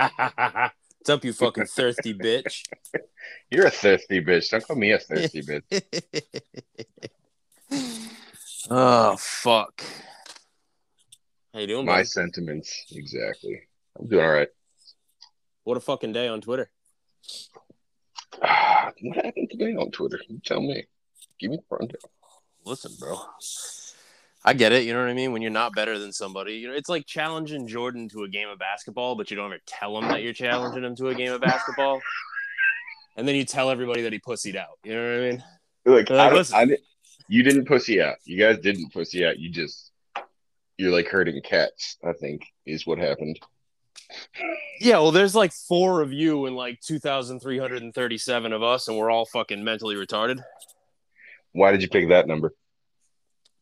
What's up, you fucking thirsty bitch? You're a thirsty bitch. Don't call me a thirsty bitch. oh fuck. How you doing, My man? sentiments, exactly. I'm doing all right. What a fucking day on Twitter. What happened today on Twitter? You tell me. Give me the rundown. Listen, bro. I get it. You know what I mean? When you're not better than somebody, you know, it's like challenging Jordan to a game of basketball, but you don't ever tell him that you're challenging him to a game of basketball. And then you tell everybody that he pussied out. You know what I mean? Look, Like, I I you didn't pussy out. You guys didn't pussy out. You just you're like herding cats. I think is what happened. Yeah, well, there's like four of you and like 2,337 of us, and we're all fucking mentally retarded. Why did you pick that number?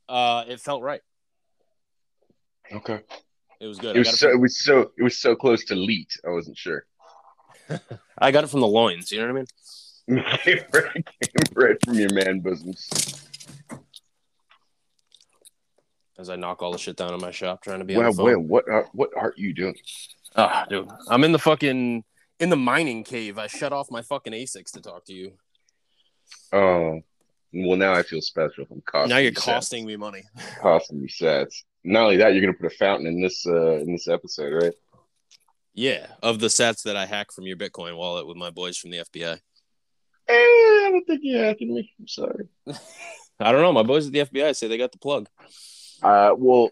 Uh, it felt right. Okay. It was good. It was so from, it was so it was so close to leet. I wasn't sure. I got it from the loins. You know what I mean? came right, came right from your man bosoms. As I knock all the shit down in my shop, trying to be Wow, wait, what are, what are you doing? Ah, dude, I'm in the fucking in the mining cave. I shut off my fucking ASICs to talk to you. Oh, well, now I feel special. I'm costing. now you're costing me money. costing me sats. Not only that, you're gonna put a fountain in this uh in this episode, right? Yeah, of the sats that I hacked from your Bitcoin wallet with my boys from the FBI. Eh, I don't think you're hacking me. I'm sorry. I don't know. My boys at the FBI say they got the plug. Uh, well,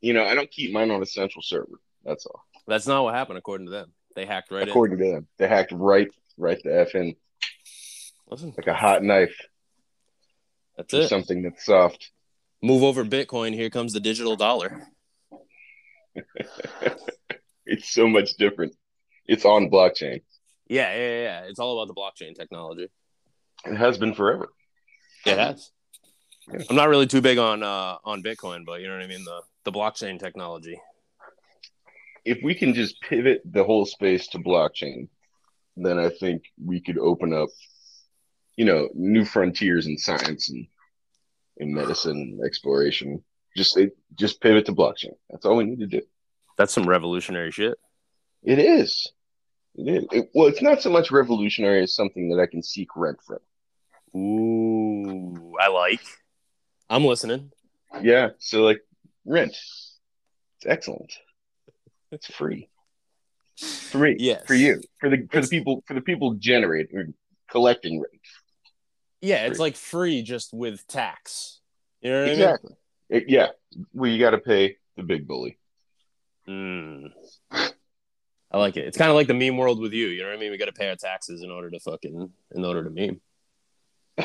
you know, I don't keep mine on a central server. That's all. That's not what happened, according to them. They hacked right in. According to them, they hacked right, right the f in Listen, like a hot knife that's it. something that's soft. Move over Bitcoin. Here comes the digital dollar. It's so much different. It's on blockchain. Yeah, yeah, yeah. It's all about the blockchain technology. It has been forever. It has. Yeah. I'm not really too big on uh, on Bitcoin, but you know what I mean the the blockchain technology. if we can just pivot the whole space to blockchain, then I think we could open up, you know, new frontiers in science and in medicine and exploration. Just it, just pivot to blockchain. That's all we need to do. That's some revolutionary shit. It is. It is. It- well, it's not so much revolutionary as something that I can seek rent from. Ooh, I like. I'm listening. Yeah. So like rent. It's excellent. It's free. For me. Yes. For you. For the for the people for the people generating collecting rent. Yeah, it's like free just with tax. You know what Exactly. It- yeah. Well, you got to pay the big bully. I? Mm. I like it. It's kind of like the meme world with you. You know what I mean? We got to pay our taxes in order to fucking in order to meme.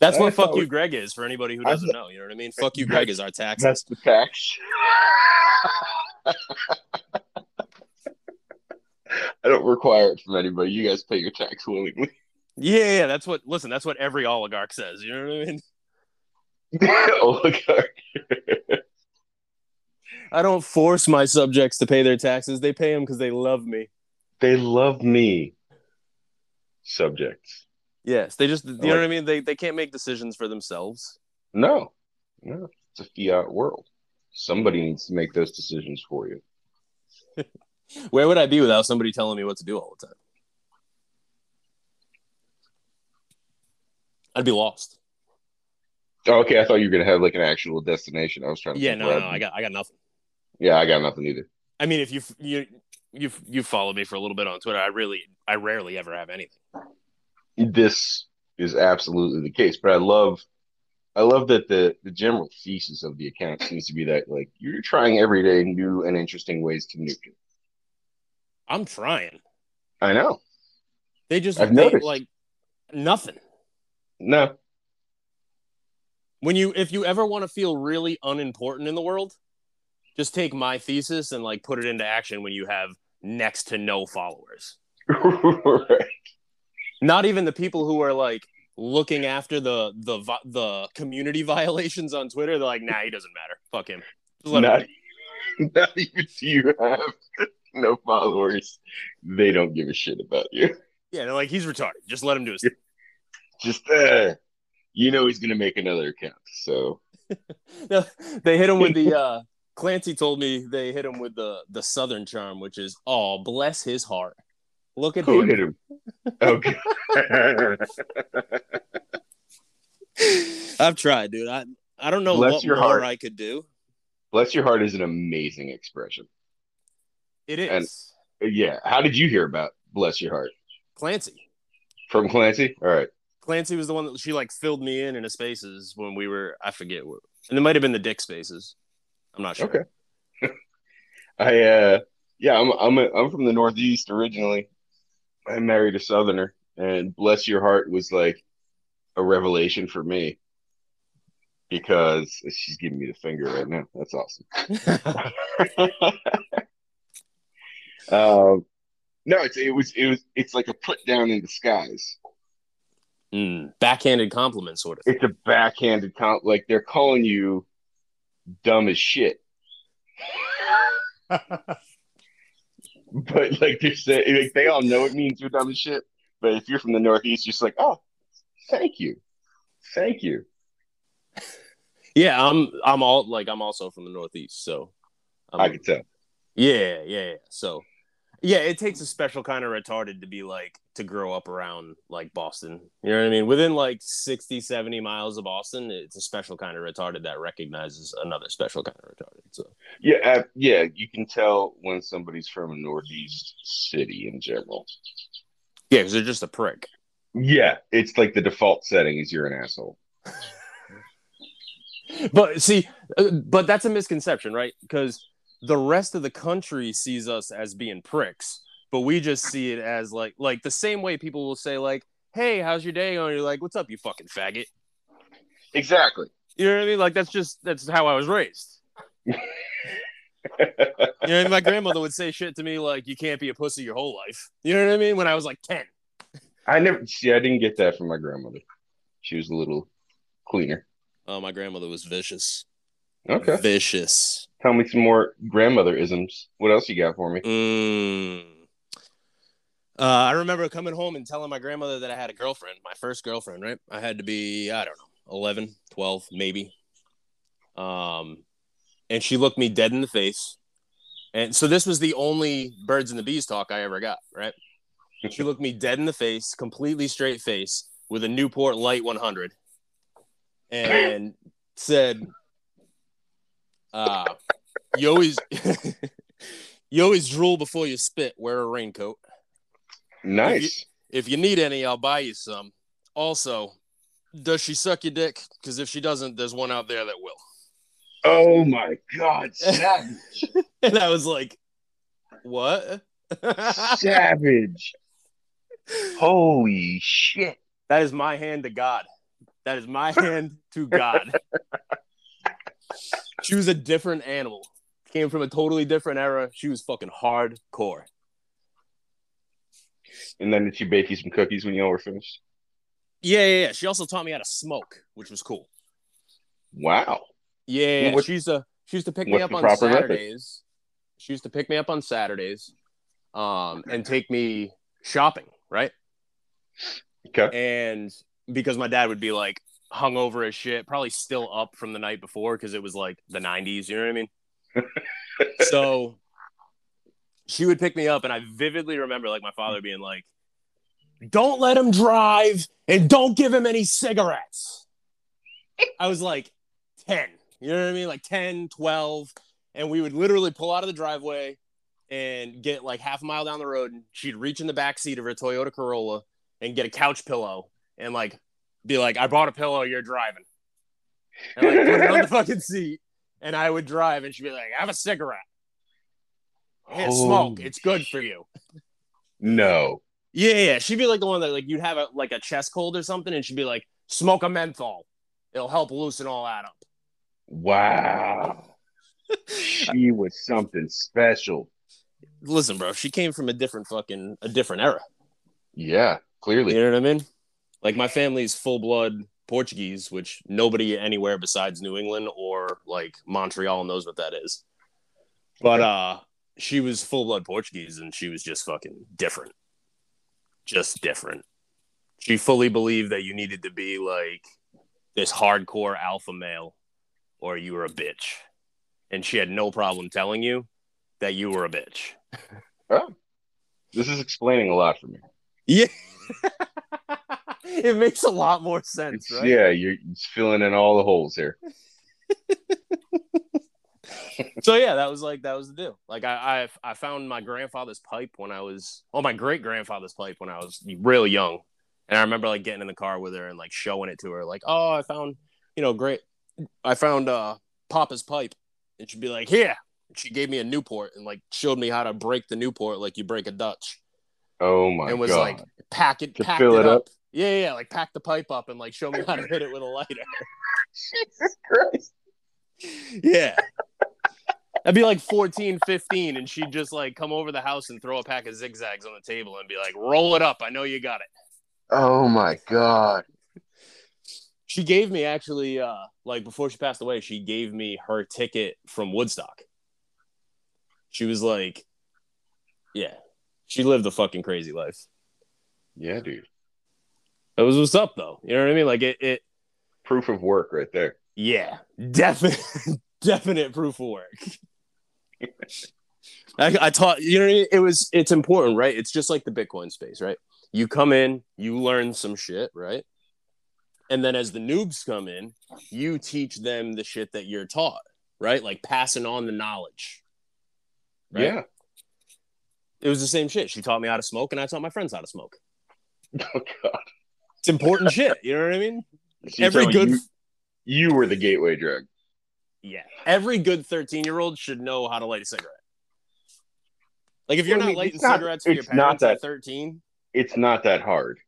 That's I what fuck you, Greg is for anybody who doesn't know. You know what I mean? Fuck you, Greg is our taxes. That's the tax. I don't require it from anybody. You guys pay your tax willingly. Yeah, yeah, that's what. Listen, that's what every oligarch says. You know what I mean? Oligarch. I don't force my subjects to pay their taxes. They pay them because they love me. They love me. Subjects. Yes, they just. You know what I mean? They they can't make decisions for themselves. No, no, it's a fiat world. Somebody needs to make those decisions for you. Where would I be without somebody telling me what to do all the time? I'd be lost. Oh, okay, I thought you were gonna have like an actual destination. I was trying to. Yeah, no, no, I got I got nothing. Yeah, I got nothing either. I mean, if you you you you followed me for a little bit on Twitter, I really I rarely ever have anything. this is absolutely the case. But I love, I love that the the general thesis of the account seems to be that like you're trying every day new and interesting ways to nuke it. I'm trying. I know. They just I've noticed. like nothing. No, When you if you ever want to feel really unimportant in the world, just take my thesis and like put it into action when you have next to no followers. right. Not even the people who are like looking after the the the community violations on Twitter. They're like, nah, he doesn't matter. Fuck him. Just let Not, be. not even you have no followers, they don't give a shit about you. Yeah, they're like, he's retarded. Just let him do his thing. Just uh, you know he's gonna make another account. So they hit him with the uh Clancy told me they hit him with the the Southern charm, which is oh bless his heart. Look at Who him. hit him? Okay. I've tried, dude. I I don't know Bless what your more heart. I could do. Bless your heart is an amazing expression. It is And- Yeah. How did you hear about Bless Your Heart? Clancy. From Clancy? All right. Clancy was the one that she like filled me in in the spaces when we were I forget what, and it might have been the Dick spaces. I'm not sure. Okay. I uh yeah, I'm I'm a, I'm from the Northeast originally. I married a Southerner, and Bless Your Heart was like a revelation for me because she's giving me the finger right now. That's awesome. um, no, it's it was it was it's like a put down in disguise. Mm, backhanded compliment, sort of. It's a backhanded comp. Like they're calling you dumb as shit, but like they're saying, like they all know it means you're dumb as shit. But if you're from the Northeast, you're just like, oh, thank you, thank you. Yeah, I'm I'm all like I'm also from the Northeast, so I'm, I can tell. yeah, yeah, yeah. So yeah, it takes a special kind of retarded to be like to grow up around like Boston. You know what I mean? Within like 60, 70 miles of Boston, it's a special kind of retarded that recognizes another special kind of retarded. So Yeah, uh, yeah, you can tell when somebody's from a Northeast city in general. yeah, because they're just a prick. Yeah, it's like the default setting is you're an asshole. But see, uh, but that's a misconception, right? Because the rest of the country sees us as being pricks, but we just see it as like like the same way people will say like, "Hey, how's your day going?" You're like, "What's up, you fucking faggot?" Exactly. You know what I mean? Like that's just that's how I was raised. You know, I mean? my grandmother would say shit to me like, "You can't be a pussy your whole life." You know what I mean? When I was like ten. I never see. I didn't get that from my grandmother. She was a little cleaner. Oh, my grandmother was vicious. Okay. Vicious. Tell me some more grandmother isms. What else you got for me? Mm. Uh, I remember coming home and telling my grandmother that I had a girlfriend, my first girlfriend, right? I had to be, I don't know, 11, 12, maybe. Um, and she looked me dead in the face. And so this was the only birds and the bees talk I ever got, right? She looked me dead in the face, completely straight face, with a Newport Light 100, and said, uh, "You always, you always drool before you spit. Wear a raincoat. Nice. If you need any, I'll buy you some. Also, does she suck your dick? Because if she doesn't, there's one out there that will." Oh my God, savage! And I was like, "What?" savage! Holy shit! That is my hand to God. That is my hand to God. she was a different animal. Came from a totally different era. She was fucking hardcore. And then did she bake you some cookies when y'all were finished? Yeah, yeah, yeah. She also taught me how to smoke, which was cool. Wow. Yeah, Well, she used to she used to pick me up on proper method? Saturdays. She used to pick me up on Saturdays, um, and take me shopping, right? Okay. and because my dad would be like hungover as shit, probably still up from the night before because it was like the 90s, you know what I mean? so she would pick me up, and I vividly remember like my father being like, Don't let him drive and don't give him any cigarettes. I was like 10, you know what I mean? Like 10, 12. And we would literally pull out of the driveway and get like half a mile down the road, and she'd reach in the back seat of her Toyota Corolla and get a couch pillow and like be like, I bought a pillow, you're driving. And like put it on the fucking seat. And I would drive and she'd be like, have a cigarette. Hit smoke. It's good for you. No. Yeah, yeah. She'd be like the one that like you'd have a like a chest cold or something, and she'd be like, smoke a menthol. It'll help loosen all that up. Wow. she was something special. Listen, bro, she came from a different fucking a different era. Yeah, clearly. You know what I mean? Like my family's full blood Portuguese, which nobody anywhere besides New England or like Montreal knows what that is. But uh she was full blood Portuguese and she was just fucking different. Just different. She fully believed that you needed to be like this hardcore alpha male or you were a bitch. and she had no problem telling you that you were a bitch. Oh, this is explaining a lot for me. Yeah. it makes a lot more sense, It's- right? Yeah, you're it's filling in all the holes here. So yeah, that was like that was the deal. Like I I, I found my grandfather's pipe when I was oh my great grandfather's pipe when I was real young, and I remember like getting in the car with her and like showing it to her, like oh I found you know great I found uh Papa's pipe, and she'd be like here. And she gave me a Newport and like showed me how to break the Newport like you break a Dutch. Oh my god. and was god. like pack it, To pack fill it, it up. up? Yeah, yeah, yeah, like pack the pipe up and like show me how to hit it with a lighter. Jesus Christ. Yeah. I'd be like 14, 15, and she'd just like come over the house and throw a pack of zigzags on the table and be like, roll it up. I know you got it. Oh my god. She gave me actually, uh, like before she passed away, she gave me her ticket from Woodstock. She was like, yeah, she lived a fucking crazy life. Yeah, dude. That was what's up though. You know what I mean? Like it, it Proof of work right there. Yeah, definite, definite proof of work. I, I taught you know I mean? it was it's important, right? It's just like the Bitcoin space, right? You come in, you learn some shit, right? And then as the noobs come in, you teach them the shit that you're taught, right? Like passing on the knowledge. Right? Yeah. It was the same shit. She taught me how to smoke, and I taught my friends how to smoke. Oh god. It's important shit. You know what I mean? So Every good you, you were the gateway drug. Yeah. Every good 13 year old should know how to light a cigarette. Like if you're Well, I not mean, lighting not- cigarettes for your parents at 13. It's not that hard.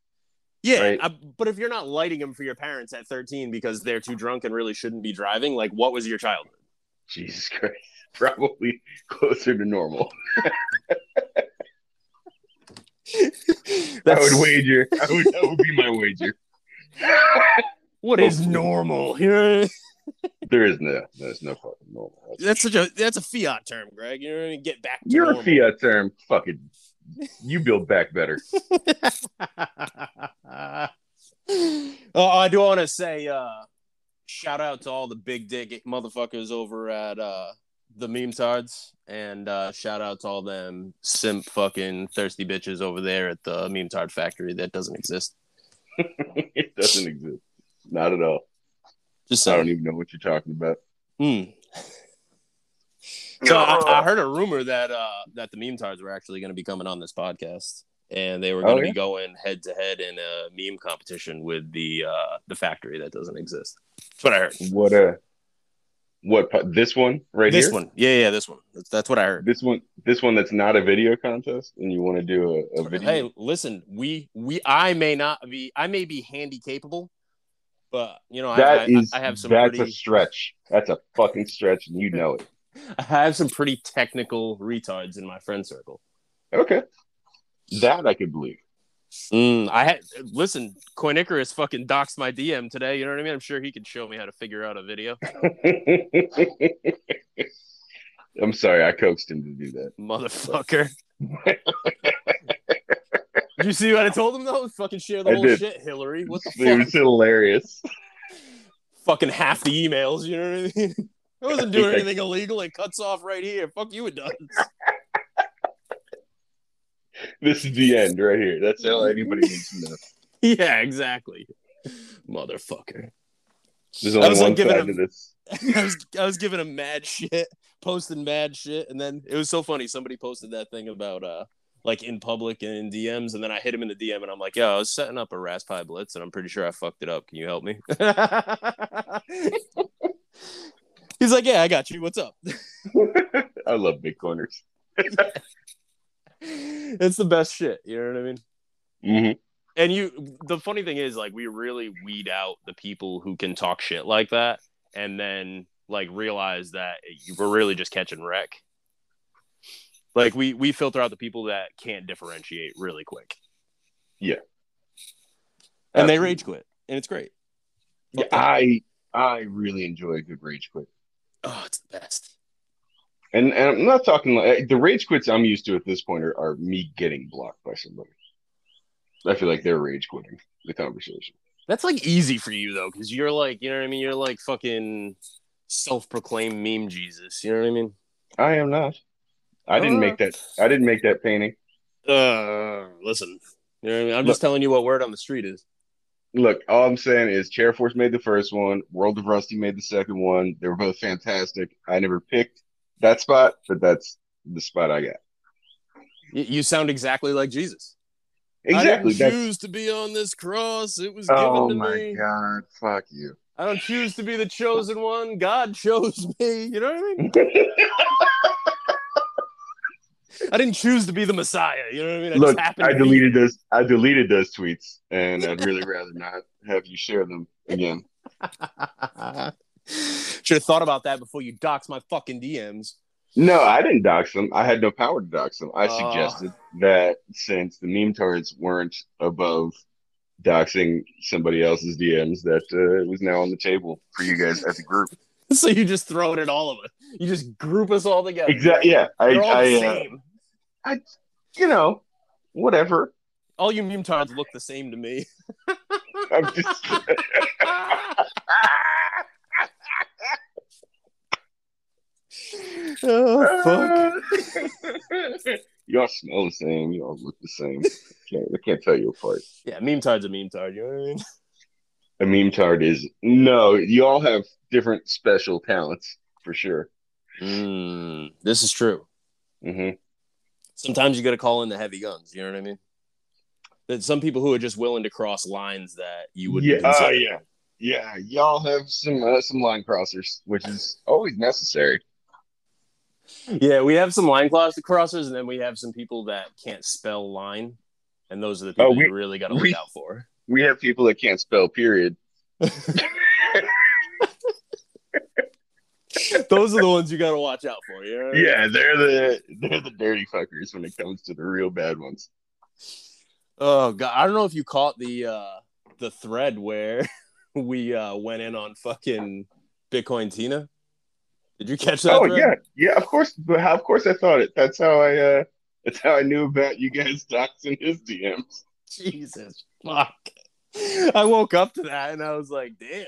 Yeah, Right. I- but if you're not lighting them for your parents at 13 because they're too drunk and really shouldn't be driving, like what was your childhood? Jesus Christ. Probably closer to normal. I would wager. I would that would be my wager. what is normal. You know what I mean? There is no there's no fucking normal. That's such a that's a fiat term, Greg. You know what I mean? Get back to You're normal. a fiat term. Fucking you build back better. oh, I do want to say uh shout out to all the big dick motherfuckers over at uh the meme tards and uh shout out to all them simp fucking thirsty bitches over there at the meme tard factory that doesn't exist. it doesn't exist. Not at all. Just I don't even know what you're talking about. Hmm. So I, I heard a rumor that uh that the meme tards were actually going to be coming on this podcast, and they were going to Oh, be going head to head in a meme competition with the uh the factory that doesn't exist. That's what I heard. What uh what this one right this here? This one, yeah, yeah, this one. That's, that's what I heard. This one this one that's not a video contest and you want to do a, a video. Hey, listen, we we I may not be I may be handy capable, but you know I, That I, is I have some that's pretty a stretch. That's a fucking stretch and you know it. I have some pretty technical retards in my friend circle. Okay. That I could believe. Mm, I had listen. Coin Icarus fucking doxed my DM today. You know what I mean? I'm sure he could show me how to figure out a video. I'm sorry, I coaxed him to do that. Motherfucker. Did you see what I told him though? Fucking share the I whole did. shit, Hillary. What the It fuck? was hilarious. Fucking half the emails. You know what I mean? I wasn't doing anything illegal. It cuts off right here. Fuck you, it does. This is the end right here. That's all anybody needs to know. yeah, exactly. Motherfucker. There's I only was, like, one giving side him- to this. I was I was giving him mad shit, posting mad shit, and then it was so funny. Somebody posted that thing about uh like in public and in DMs, and then I hit him in the DM, and I'm like, "Yo, I was setting up a Raspi Blitz, and I'm pretty sure I fucked it up. Can you help me?" He's like, "Yeah, I got you. What's up?" I love Bitcoiners. it's the best shit. You know what I mean? hmm and you the funny thing is like we really weed out the people who can talk shit like that and then like realize that we're really just catching wreck like we we filter out the people that can't differentiate really quick Yeah. and they rage quit and it's great Yeah, Fuck. I I really enjoy a good rage quit. oh it's the best And, and I'm not talking like the rage quits I'm used to at this point are, are me getting blocked by somebody. I feel like they're rage quitting the conversation. that's like easy for you though because you're like you know what i mean you're like fucking self-proclaimed meme Jesus. You know what I mean? I am not. I didn't Uh. make that. I didn't make that painting. Uh, listen. You know what I mean? I'm just telling you what word on the street is. Look, all I'm saying is Chair Force made the first one. World of Rusty made the second one. They were both fantastic. I never picked that spot, but that's the spot I got. You, sound exactly like Jesus. Exactly. I didn't choose to be on this cross. It was given oh to me. Oh my god! Fuck you. I don't choose to be the chosen one. God chose me. You know what I mean? I didn't choose to be the Messiah. You know what I mean? I Look, I be- deleted those. I deleted those tweets, and I'd really rather not have you share them again. Should have thought about that before you dox my fucking DMs. No, I didn't dox them. I had no power to dox them. I Oh. suggested that since the meme tards weren't above doxing somebody else's DMs, that uh, it was now on the table for you guys as a group. So you just throw it at all of us. You just group us all together. Exactly. Yeah. I. They're all I the uh, same. you know, whatever. all you meme tards look the same to me. I'm just. oh fuck. Y'all smell the same. Y'all look the same. Can't, I can't tell you apart. Yeah, meme tard's a meme tard. You know what I mean? A meme tard is no. You all have different special talents for sure. Mm, this is true. hmm Sometimes you got to call in the heavy guns. You know what I mean? That some people who are just willing to cross lines that you wouldn't. Yeah. Oh consider. yeah. Yeah. Y'all have some uh, some line crossers, which is always necessary. Yeah, we have some line cross- crossers, and then we have some people that can't spell line, and those are the people Oh, we- you really got to look we- out for. We have people that can't spell. Period. those are the ones you got to watch out for. You know what I mean? Yeah, they're the they're the dirty fuckers when it comes to the real bad ones. Oh god, I don't know if you caught the uh the thread where we uh went in on fucking Bitcoin Tina. Did you catch that? Oh thread? yeah, yeah. Of course, but how, of course I thought it. That's how I. uh That's how I knew about you guys doxing his DMs. Jesus fuck. I woke up to that and I was like, damn,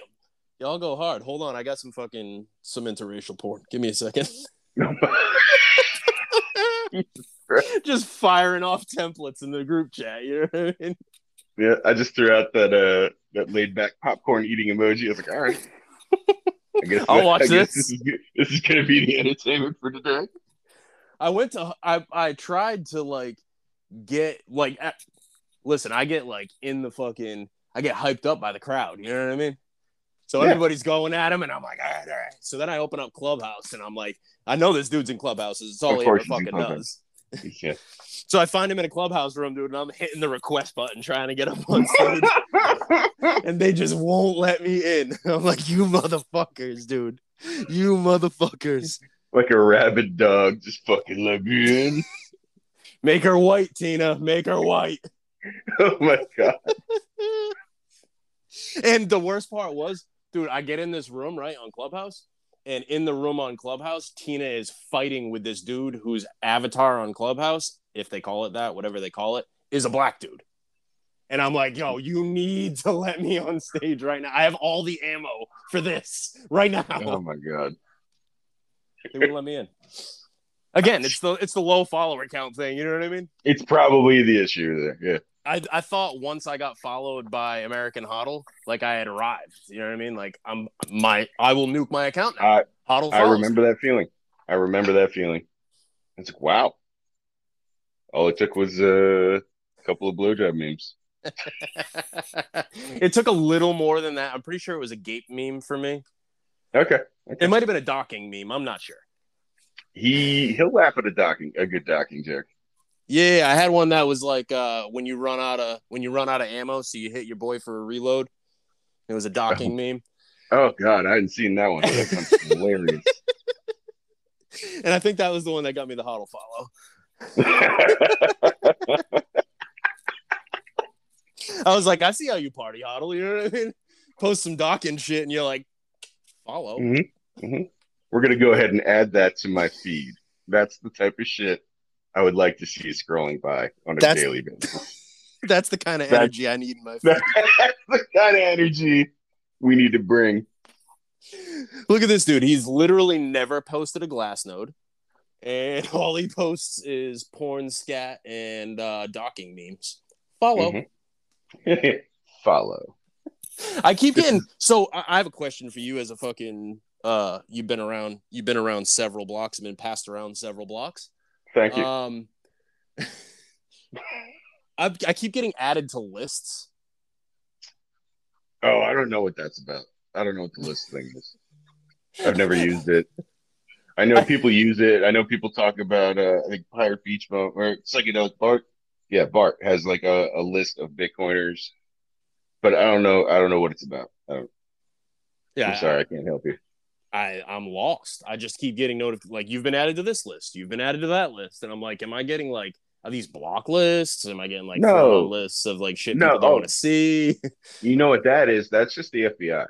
y'all go hard. Hold on, I got some fucking some interracial porn. Give me a second. Just firing off templates in the group chat. You know what I mean? yeah, I just threw out that uh that laid back popcorn eating emoji. I was like, all right. I guess I'll watch I guess this. This is, this is gonna be the entertainment for today. I went to I I tried to like get like at, listen, I get like in the fucking I get hyped up by the crowd, you know what I mean? So Yeah. everybody's going at him and I'm like, all right, all right. So then I open up Clubhouse and I'm like, I know this dude's in Clubhouses. It's all Of he ever course he's fucking Clubhouse. does. Yeah. So I find him in a clubhouse room, dude, and I'm hitting the request button trying to get him on stage. and they just won't let me in. I'm like, you motherfuckers, dude. You motherfuckers. like a rabid dog, just fucking let me in. Make her white, Tina. Make her white. Oh my god. And the worst part was, dude, I get in this room, right, on Clubhouse. And in the room on Clubhouse, Tina is fighting with this dude whose avatar on Clubhouse, if they call it that, whatever they call it, is a black dude. And I'm like, yo, you need to let me on stage right now. I have all the ammo for this right now. Oh my god. They wouldn't let me in. Again, it's the it's the low follower count thing. You know what I mean? It's probably the issue there. Yeah. I I thought once I got followed by American Hodl, like I had arrived. You know what I mean? Like I'm my I will nuke my account now. I Hodl I remember that feeling. I remember that feeling. It's like wow. All it took was uh, a couple of blowjob memes. it took a little more than that. I'm pretty sure it was a gape meme for me. Okay. It might have been a docking meme. I'm not sure. He he'll laugh at a docking a good docking joke. Yeah, I had one that was like uh, when you run out of when you run out of ammo, so you hit your boy for a reload. It was a docking meme, Oh god, I hadn't seen that one. That hilarious. and I think that was the one that got me the hodl follow. I was like, I see how you party hodl. You know what I mean? Post some docking shit, and you're like, follow. Mhm, mhm. We're gonna go ahead and add that to my feed. That's the type of shit I would like to see scrolling by on a That's- daily basis. That's the kind of energy I need in my. That's the kind of energy we need to bring. Look at this dude. He's literally never posted a Glassnode. And all he posts is porn, scat, and uh, docking memes. Follow. Mhm. Follow. I keep getting so I I have a question for you as a fucking uh you've been around you've been around several blocks and been passed around several blocks. Thank you. Um I, I keep getting added to lists. oh, I don't know what that's about. I don't know what the list thing is. I've never used it. I know people use it. I know people talk about uh, I think Pirate Beach Bum or psychedelic Bart. Yeah, Bart has like a, a list of Bitcoiners, but I don't know. I don't know what it's about. I don't, Yeah, I'm sorry, I can't help you. I I'm lost. I just keep getting notified like you've been added to this list, you've been added to that list, and I'm like, am I getting like are these block lists? Am I getting like No. lists of like shit No. people don't Oh. want to see? You know what that is? That's just the FBI.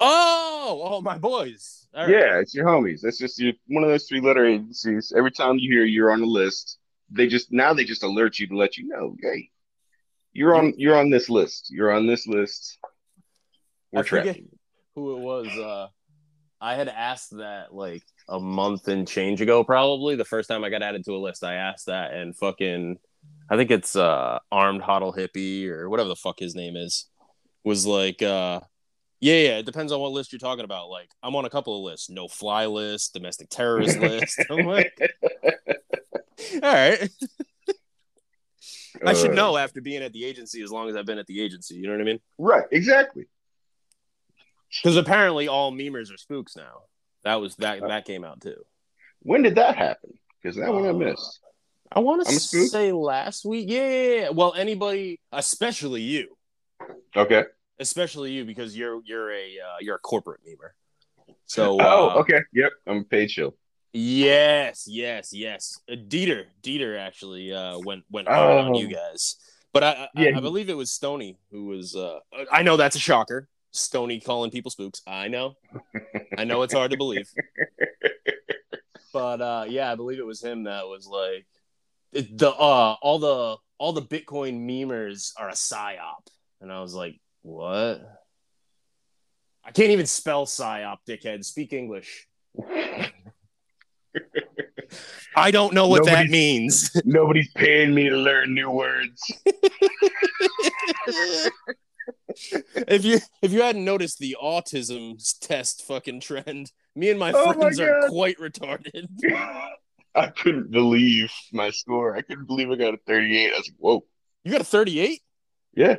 oh, oh my boys. All right. Yeah, it's your homies. That's just your, one of those three letter agencies. Every time you hear you're on the list, they just now they just alert you to let you know, hey, you're on you're on this list. You're on this list. We're I tracking. who it was. Uh, I had asked that like a month and change ago, probably the first time I got added to a list. I asked that, and fucking, I think it's uh, armed hodl hippie or whatever the fuck his name is, was like, uh, yeah, yeah, it depends on what list you're talking about. Like, I'm on a couple of lists, no fly list, domestic terrorist list. I'm like, all right, I should Uh, know after being at the agency as long as I've been at the agency. You know what I mean? Right, exactly. Because apparently all memers are spooks now. That was that that came out too. When did that happen? Because that one I Uh, missed. I want to say last week. Yeah, yeah, yeah. Well, anybody, especially you, Okay. especially you, because you're you're a uh, you're a corporate memer. So oh, uh, okay. Yep. I'm a paid show. Yes, yes, yes. Uh, Dieter, Dieter actually uh, went went hard on Oh. you guys, but I I, Yeah. I believe it was Stony who was. Uh, I know that's a shocker. Stony calling people spooks. I know, I know it's hard to believe, but uh, yeah, I believe it was him that was like it, the uh all the all the Bitcoin memers are a psyop, and I was like, what? I can't even spell psyop, dickhead. Speak English. I don't know what that means. Nobody's paying me to learn new words. If you if you hadn't noticed the autism test fucking trend, me and my Oh my friends are quite retarded. I couldn't believe my score. I couldn't believe I got a 38. I was like, whoa. You got a 38? Yeah.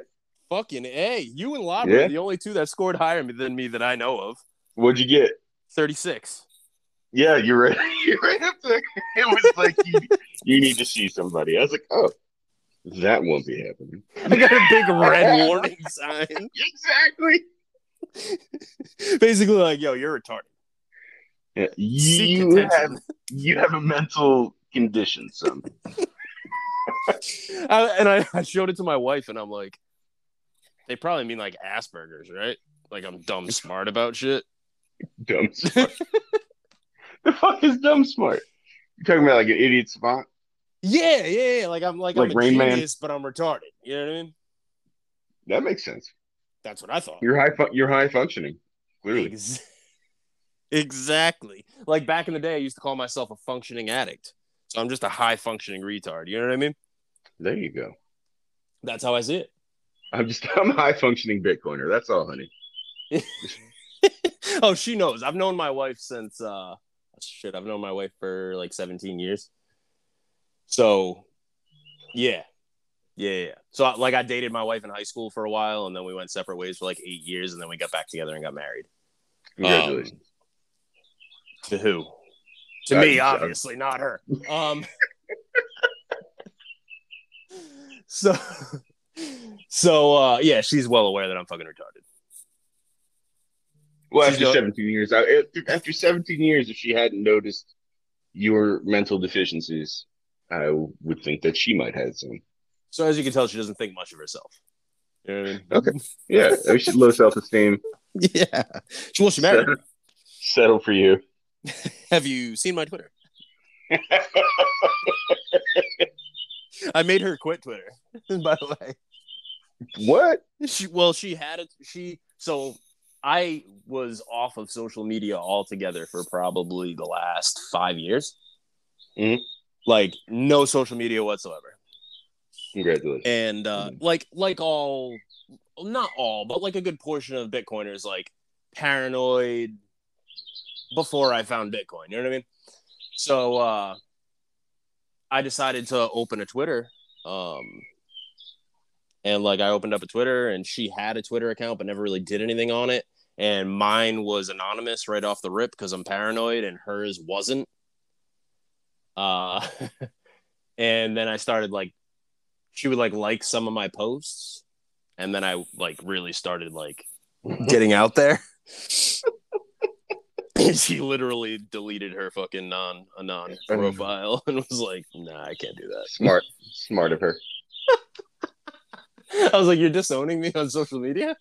Fucking A. You and Labra Yeah. are the only two that scored higher than me that I know of. What'd you get? 36. Yeah, you're right. You're right up there. It was like you, you need to see somebody. I was like, oh, that won't be happening. I got a big red warning sign. Exactly. Basically, like, yo, you're retarded. Yeah, you have you have a mental condition, son. I, and I, I showed it to my wife, and I'm like, they probably mean like Asperger's, right? Like I'm dumb smart about shit. dumb smart. the fuck is dumb smart? You're talking about like an idiot spot? Yeah, yeah, yeah. Like I'm like, Like I'm a Rain Man? genius, but I'm retarded. You know what I mean? That makes sense. That's what I thought. You're high. Fu- you're high functioning. Clearly. Ex- exactly. Like back in the day, I used to call myself a functioning addict. So I'm just a high functioning retard. You know what I mean? There you go. That's how I see it. I'm just I'm a high functioning Bitcoiner. That's all, honey. oh, she knows. I've known my wife since uh shit, I've known my wife for like 17 years. So, yeah. Yeah, yeah. So like I dated my wife in high school for a while and then we went separate ways for like 8 years and then we got back together and got married. Congratulations. To who? To Uh, me, obviously, not her. Um So So uh yeah, she's well aware that I'm fucking retarded. well, after no- 17 years, after 17 years, if she hadn't noticed your mental deficiencies, I would think that she might have some. So as you can tell, she doesn't think much of herself. You know I mean? Okay. Yeah, should low self esteem. Yeah. She wants to marry. me. Settle for you. Have you seen my Twitter? I made her quit Twitter, by the way. what? She well, she had it. She so I was off of social media altogether for probably the last five years. Mhm. Like no social media whatsoever. Congratulations. And uh, Mhm. like like all, not all, but like a good portion of Bitcoiners, like paranoid before I found Bitcoin. You know what I mean? So uh, I decided to open a Twitter. Um, and like I opened up a Twitter, and she had a Twitter account, but never really did anything on it. And mine was anonymous right off the rip because I'm paranoid, and hers wasn't. Uh, and then I started like, she would like like some of my posts, and then I like really started like getting out there. She literally deleted her fucking non anon profile and was like, "Nah, I can't do that." Smart. Smart of her. I was like, "You're disowning me on social media?"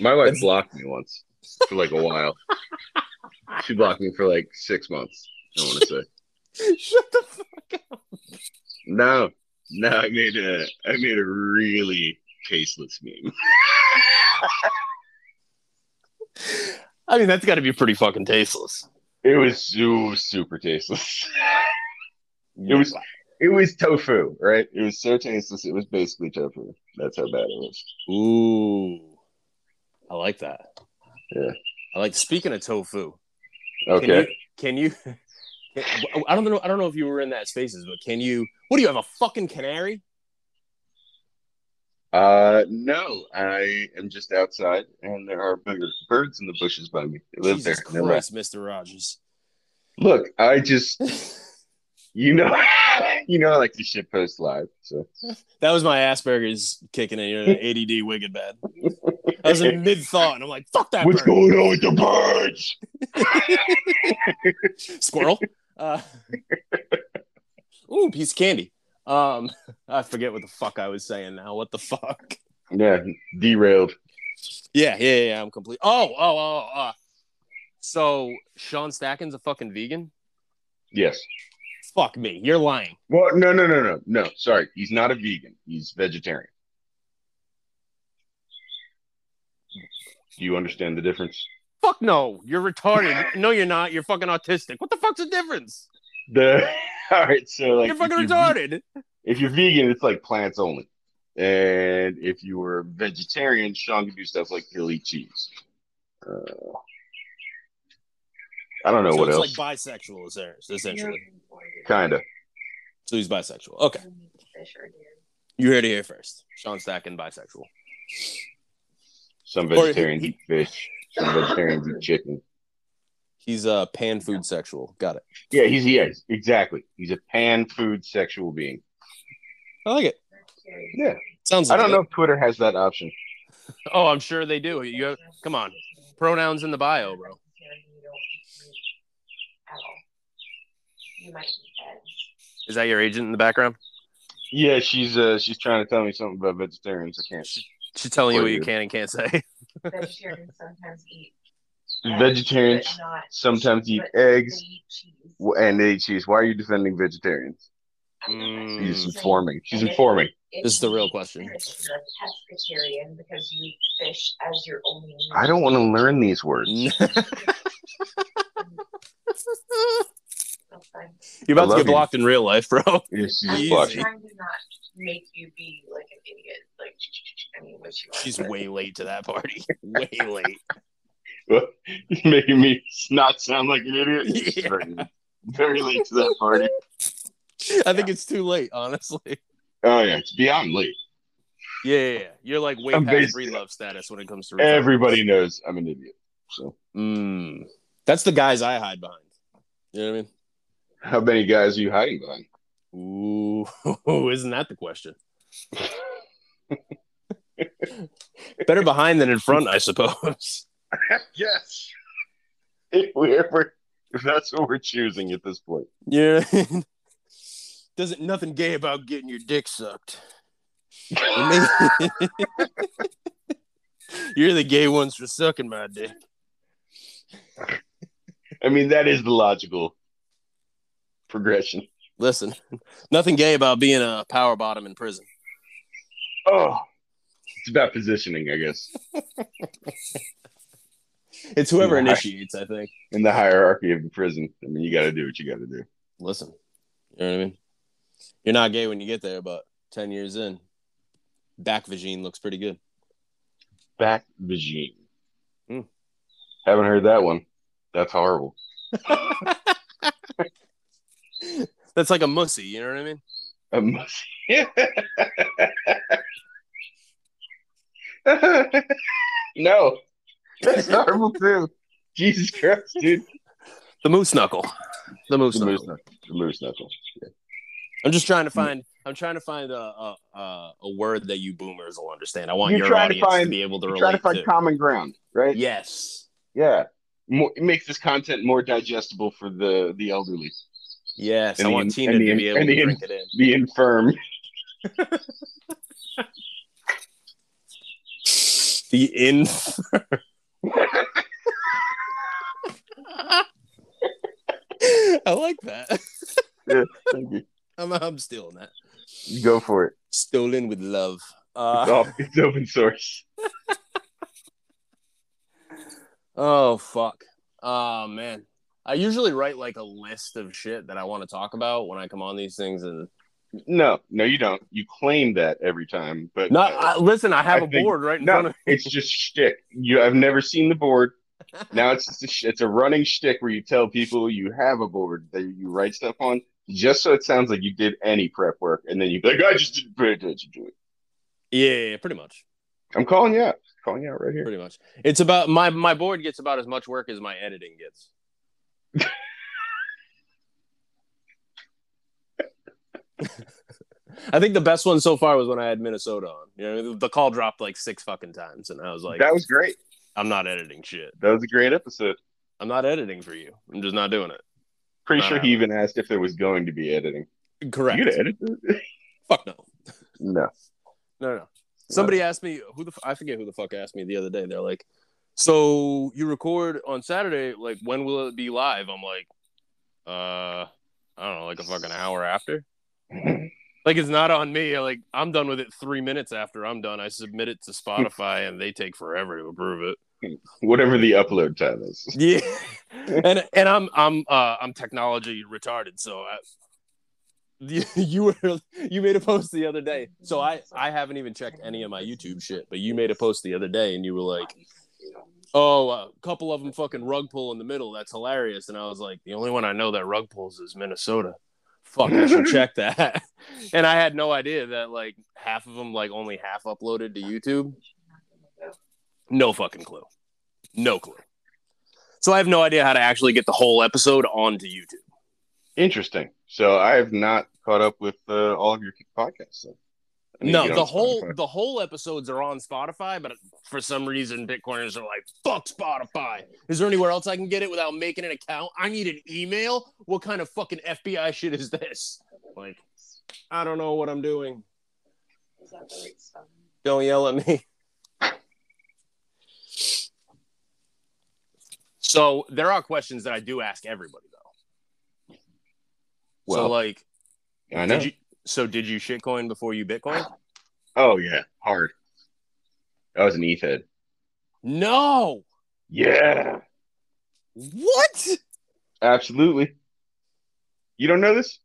My wife blocked me once for like a while. She blocked me for like six months. I want to say. Shut the fuck up. No, no, I made a I made a really tasteless meme. I mean, that's got to be pretty fucking tasteless. It was so super tasteless. It was it was tofu, right? It was so tasteless. It was basically tofu. That's how bad it was. Ooh, I like that. Yeah. I like. Speaking of tofu, Okay. Can you? Can you I don't know. I don't know if you were in that spaces, but can you? What do you have? A fucking canary? Uh, no, I am just outside, and there are bigger birds in the bushes by me. They live Jesus there. Christ, Mister Rogers. Look, I just, you know, you know, I like to shit post live. So That was my Asperger's kicking in. You know, ADD wicked bad. I was in mid thought, and I'm like, "Fuck that what's bird. going on with the birds? squirrel." Uh, ooh, piece of candy. Um, I forget what the fuck I was saying now. What the fuck? Yeah, derailed. Yeah, yeah, yeah. I'm complete. Oh, oh, oh. Uh, so Sean Stacken's a fucking vegan. Yes. Fuck me, you're lying. Well, no, no, no, no, no. Sorry, he's not a vegan. He's vegetarian. Do you understand the difference? Fuck no, you're retarded. no, you're not. You're fucking autistic. What the fuck's the difference? The all right, so like you're fucking if ve- retarded. if you're vegan, it's like plants only. And if you were vegetarian, Sean could do stuff like he'll eat cheese. Uh, I don't know so what it's else. like bisexual, is there, essentially. Kinda. So he's bisexual. Okay, you heard it here first. Sean Stacken, bisexual. Some vegetarians he- eat fish. Some vegetarians eat chicken. He's a pan food sexual. Got it. Yeah, he's yeah, exactly. He's a pan food sexual being. I like it. Yeah. Sounds. I don't legit. know if Twitter has that option. Oh, I'm sure they do. You have, come on, pronouns in the bio, bro. You might eat eggs. Is that your agent in the background? Yeah, she's uh she's trying to tell me something about vegetarians. I can't. She's telling you what you you. can and can't say. Vegetarians sometimes eat. Vegetarians but not- sometimes eat but eggs they eat cheese. and they eat cheese. Why are you defending vegetarians? Mm. She's informing. She's informing. If This is the real question. You're a pescatarian because you eat fish as your only. I don't want to learn these words. You're about to love get you. blocked in real life, bro. Yeah, she's I'm Easy. trying to not make you be like an idiot. Like, I mean, what. She's but- way late to that party. Way late. You're making me not sound like an idiot. Yeah. Very, very late to that party. I think it's too late, honestly. Oh yeah, it's beyond late. Yeah, yeah, yeah. You're like way I'm past free love status when it comes to Everybody knows I'm an idiot. So Mm. That's the guys I hide behind. You know what I mean? how many guys are you hiding behind? Ooh, isn't that the question? Better behind than in front, I suppose. yes. If we ever, if that's what we're choosing at this point. Yeah. Doesn't nothing gay about getting your dick sucked. You're the gay ones for sucking my dick. I mean, that is the logical progression. Listen, nothing gay about being a power bottom in prison. Oh, It's about positioning, I guess, It's whoever Yeah. initiates, I think. in the hierarchy of the prison. I mean, you got to do what you got to do. Listen, you know what I mean? You're not gay when you get there, but 10 years in, back vagine looks pretty good. Back regime. Hmm. Haven't heard that one. That's horrible. That's like a mussy, you know what I mean? A mus- no, that's horrible too. Jesus Christ, dude. The moose knuckle. The moose The knuckle. moose knuckle. The moose knuckle. I'm just trying to find. I'm trying to find a a, a, a word that you boomers will understand. I want You're your trying to audience to, find- be able to You're relate trying to find to. common ground, right? yes, Yeah. More, it makes this content more digestible for the the elderly, yes. And I the want Tina to be able to the drink it in. the infirm. The in. I like that. Thank you. I'm, I'm stealing that. You Go for it. Stolen with love. It's, Uh, off, it's open source. oh fuck. Oh man. I usually write like a list of shit that I want to talk about when I come on these things, and No, no, you don't. You claim that every time, but not. I, listen, I have I a think- board right in front no, of me. it's just shtick. You, I've never seen the board. Now it's just a, sh- it's a running shtick where you tell people you have a board that you write stuff on, just so it sounds like you did any prep work, and then you be like, I just didn't pay attention to it. Yeah, pretty much. I'm calling you out. Calling you out right here. Pretty much. It's about my my board gets about as much work as my editing gets. I think the best one so far was when I had Minnesota on. You know, the call dropped like six fucking times, and I was like, that was great. "I'm not editing shit. That was a great episode. I'm not editing for you. I'm just not doing it." Pretty Not sure he even asked if there was going to be editing. Correct. You edit? Fuck no. no. No, no. Somebody asked me who the f- I forget who the fuck asked me the other day. They're like, "So you record on Saturday? Like, when will it be live?" I'm like, "Uh, I don't know, like a fucking hour after." Like it's not on me. Like I'm done with it three minutes after I'm done. I submit it to Spotify and they take forever to approve it. Whatever the upload time is. Yeah, and and I'm I'm uh I'm technology retarded. So I, you, you were you made a post the other day. So I I haven't even checked any of my YouTube shit, but you made a post the other day and you were like, "Oh, a couple of them fucking rug pull in the middle. That's hilarious." And I was like, "The only one I know that rug pulls is Minnesota." Fuck, I should check that. and I had no idea that like half of them like only half uploaded to YouTube. No fucking clue. No clue. So I have no idea how to actually get the whole episode onto YouTube. Interesting. So I have not caught up with uh, all of your podcasts. So I No, the whole Spotify. the whole episodes are on Spotify, but for some reason Bitcoiners are like, "Fuck Spotify." Is there anywhere else I can get it without making an account? I need an email. What kind of fucking FBI shit is this? Like, I don't know what I'm doing. Is that the right? Don't yell at me. So there are questions that I do ask everybody though. so Well, like, I know. did you? So did you shitcoin before you Bitcoin? Oh yeah, hard. That was an ETH head. No. Yeah, What? absolutely. You don't know this?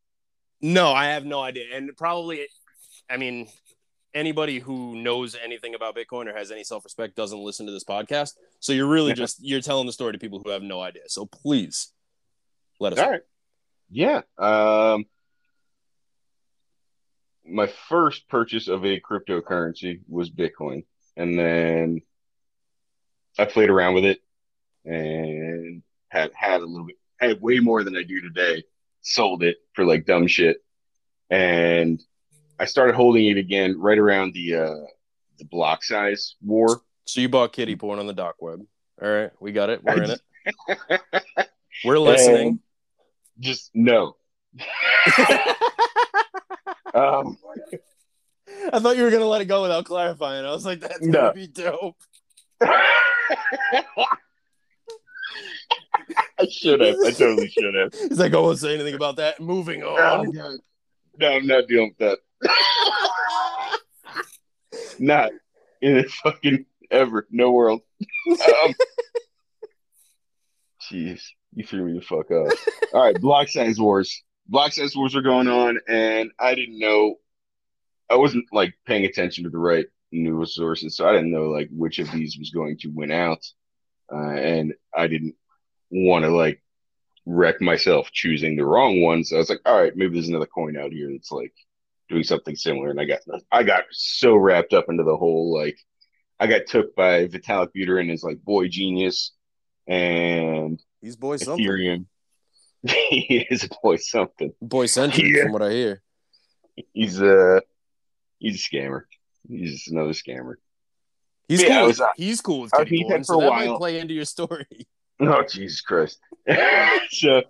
No, I have no idea. And probably, I mean, anybody who knows anything about Bitcoin or has any self respect doesn't listen to this podcast. So you're really just you're telling the story to people who have no idea. So please let us. All know. right. Yeah. Um, my first purchase of a cryptocurrency was Bitcoin, and then I played around with it and had had a little bit, had way more than I do today. Sold it for like dumb shit, and I started holding it again right around the uh, the block size war. So you bought kitty porn on the dark web. All right, we got it. We're in it. We're listening. Just no. um, I thought you were gonna let it go without clarifying. I was like, that's No. gonna be dope. I should have. I totally should have. He's like, I won't say anything about that. Moving on. God. No, I'm not dealing with that. not. in a fucking ever. No world. Um, Jeez, you threw me the fuck up. All right, block size wars. Block size wars were going on, and I didn't know. I wasn't like paying attention to the right news sources, so I didn't know like which of these was going to win out, uh, and I didn't want to like wreck myself choosing the wrong one. So I was like, all right, maybe there's another coin out here that's like doing something similar, and I got I got so wrapped up into the whole like I got took by Vitalik Buterin as like boy genius and He's boy something. He is a boy something. Boy centric, Yeah. from what I hear. He's a he's a scammer. He's just another scammer. He's Yeah, cool. was, uh, he's cool with kitty for so a that might while. play into your story. Oh Jesus Christ! so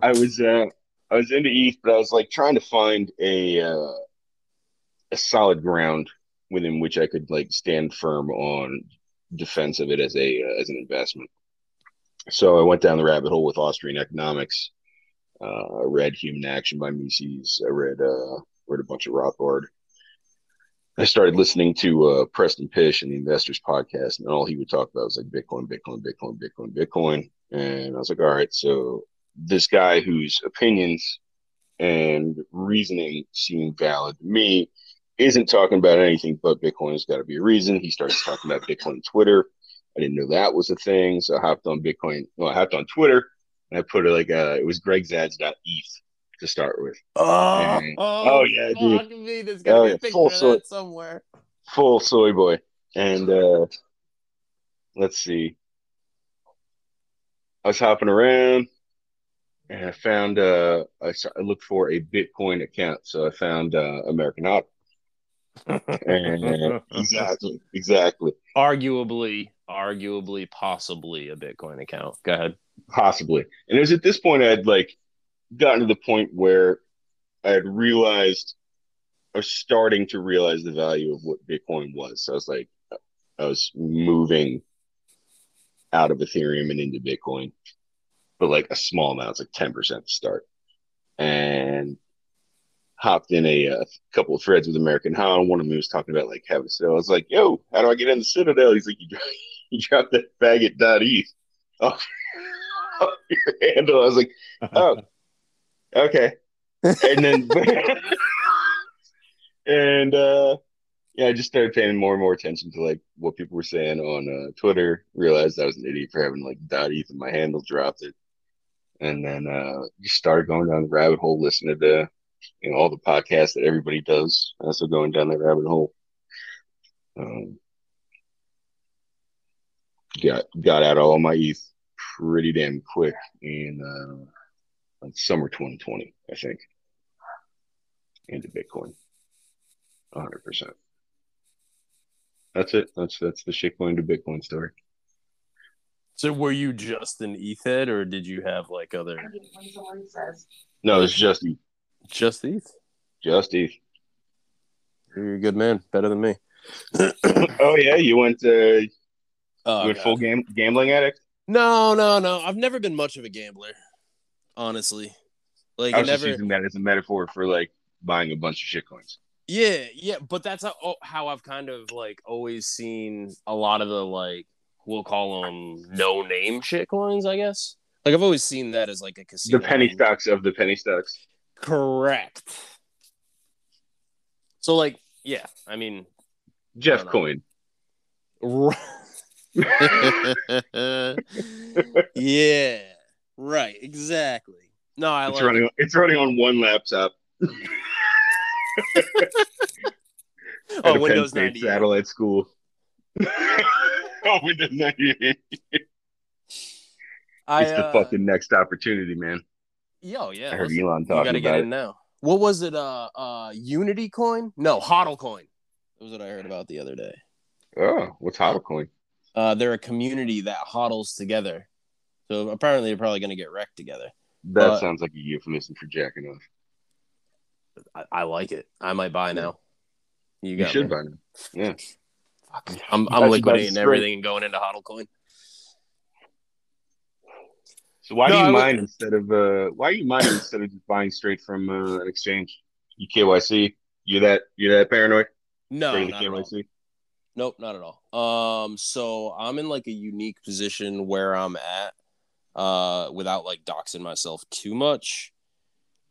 I was uh I was into ETH, but I was like trying to find a uh, a solid ground within which I could like stand firm on defense of it as a uh, as an investment. So I went down the rabbit hole with Austrian economics. Uh, I read Human Action by Mises. I read uh, read a bunch of Rothbard. I started listening to uh, Preston Pysh and the Investors Podcast, and all he would talk about was like Bitcoin, Bitcoin, Bitcoin, Bitcoin, Bitcoin. And I was like, all right, so this guy whose opinions and reasoning seem valid to me isn't talking about anything but Bitcoin. There's got to be a reason. He starts talking about Bitcoin Twitter. I didn't know that was a thing, so I hopped on Bitcoin. Well, I hopped on Twitter and I put it like uh, it was gregzaj.eth to start with. Oh, And- oh, yeah, dude. me. There's Oh, gotta be yeah, a picture full of soy. that somewhere. full soy boy. And uh let's see. I was hopping around and I found uh I, I looked for a Bitcoin account. So I found uh American HODL. Exactly, exactly. arguably, arguably, possibly a Bitcoin account. Go ahead. Possibly. And it was at this point I had like gotten to the point where I had realized or starting to realize the value of what Bitcoin was. So I was like I was moving out of Ethereum and into Bitcoin, but like a small amount, it's like 10% to start. And hopped in a, uh couple of threads with American HODL. One of them was talking about like having so I was like, yo, how do I get in the Citadel? He's like, you, you dropped that faggot dot ETH off, off your handle. I was like, oh, okay. And then, and, uh, yeah, I just started paying more and more attention to like what people were saying on uh, Twitter. Realized I was an idiot for having like dot ETH in my handle, dropped it, and then uh, just started going down the rabbit hole, listening to you know all the podcasts that everybody does. Also going down that rabbit hole. Um, got got out of all my ETH pretty damn quick in uh, like summer 2020, I think, into Bitcoin, 100 percent. That's it. That's that's the shitcoin to Bitcoin story. So, were you just an ETH head, or did you have like other mean, when someone says, No, it's just ETH. Just ETH? Just ETH. You're a good man, better than me. Oh yeah, you went uh, you went God. full game gambling addict. No, no, no. I've never been much of a gambler, honestly. Like, I was just never. using that as a metaphor for like buying a bunch of shit coins. Yeah, yeah, but that's how, oh, how I've kind of like always seen a lot of the like we'll call them no name shit coins, I guess. Like I've always seen that as like a casino. The penny name. stocks of the penny stocks. Correct. So like, yeah, I mean, Jeff. Coin. yeah, right, exactly. No, I It's like running. It's running on one laptop. Oh, Windows 98. Satellite school. oh, Windows 98. I, It's the uh, fucking next opportunity, man. Yo, yeah. I heard listen, Elon you talking gotta get about in it. now. What was it? Uh, uh, Unity coin? No, HODL coin. That was what I heard about the other day. Oh, what's HODLcoin? Uh, they're a community that hodls together. So apparently they're probably gonna get wrecked together. That Uh, sounds like a euphemism for jacking off. I, I like it. I might buy now. You You should me. buy them. Yeah. I'm, I'm liquidating everything and going into HODL coin. So why No, do you would- instead of uh why are you mining instead of just buying straight from uh, an exchange? You KYC? You that you that paranoid? No, not at all. Nope, not at all. Um, so I'm in like a unique position where I'm at, uh, without like doxing myself too much.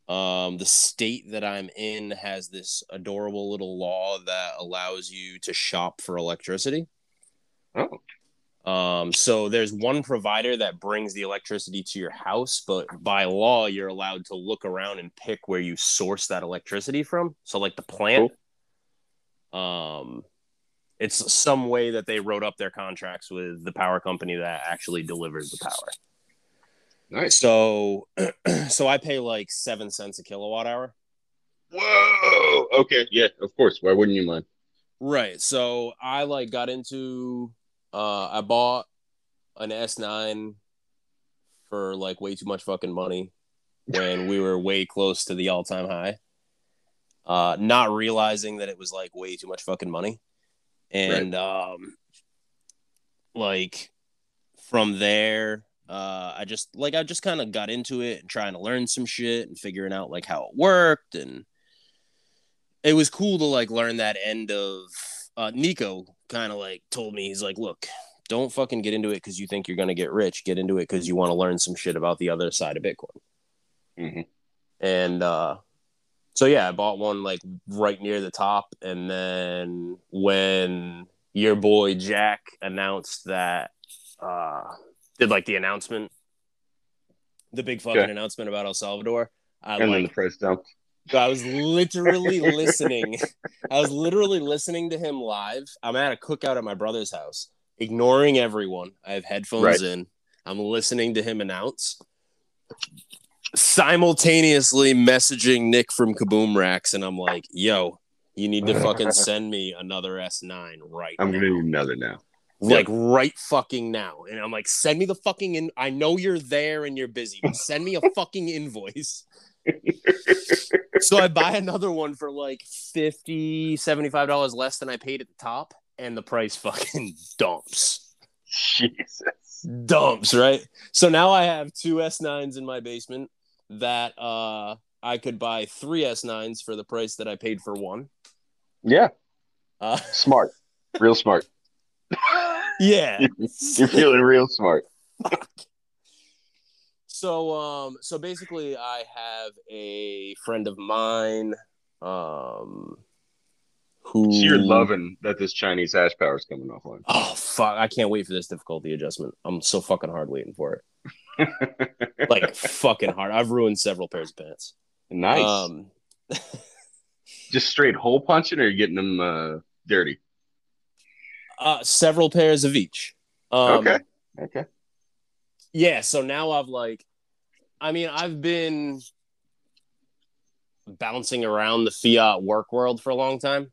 Um, the state that I'm in has this adorable little law that allows you to shop for electricity. Oh, Um, so there's one provider that brings the electricity to your house, but by law, you're allowed to look around and pick where you source that electricity from. So, like the plant, um, it's some way that they wrote up their contracts with the power company that actually delivers the power. nice. So, so I pay like seven cents a kilowatt hour. Whoa. Okay. Yeah. Of course. Why wouldn't you mind? Right. So I like got into uh I bought an S9 for like way too much fucking money when we were way close to the all-time high. Uh not realizing that it was like way too much fucking money. And um like from there uh I just like I just kind of got into it and trying to learn some shit and figuring out like how it worked and it was cool to like learn that end of uh Nico kind of like told me he's like look don't fucking get into it because you think you're gonna get rich get into it because you want to learn some shit about the other side of Bitcoin hmm and uh so yeah I bought one like right near the top and then when your boy Jack announced that uh did like the announcement the big fucking Okay. announcement about El Salvador I And then like the price dumped. I was literally listening. I was literally listening to him live. I'm at a cookout at my brother's house, ignoring everyone. I have headphones Right. in. I'm listening to him announce. Simultaneously messaging Nick from Kaboom Racks, and I'm like, yo, you need to fucking send me another S9 right now. I'm now. gonna need another now. Like right fucking now. And I'm like, send me the fucking in I know you're there and you're busy, but send me a fucking invoice. So I buy another one for like 50 $75 less than I paid at the top, and the price fucking dumps. Jesus. Dumps, right? So now I have two S9s in my basement that uh I could buy three S9s for the price that I paid for one. Yeah. Uh, Smart. Real smart. yeah. You're feeling real smart. So um so basically I have a friend of mine um who So you're loving that this Chinese hash power is coming offline. Oh fuck, I can't wait for this difficulty adjustment. I'm so fucking hard waiting for it. Like fucking hard. I've ruined several pairs of pants. nice. Um Just straight hole punching, or you getting them uh, dirty? uh several pairs of each. Um okay. Okay. Yeah, so now I've like I mean, I've been bouncing around the fiat work world for a long time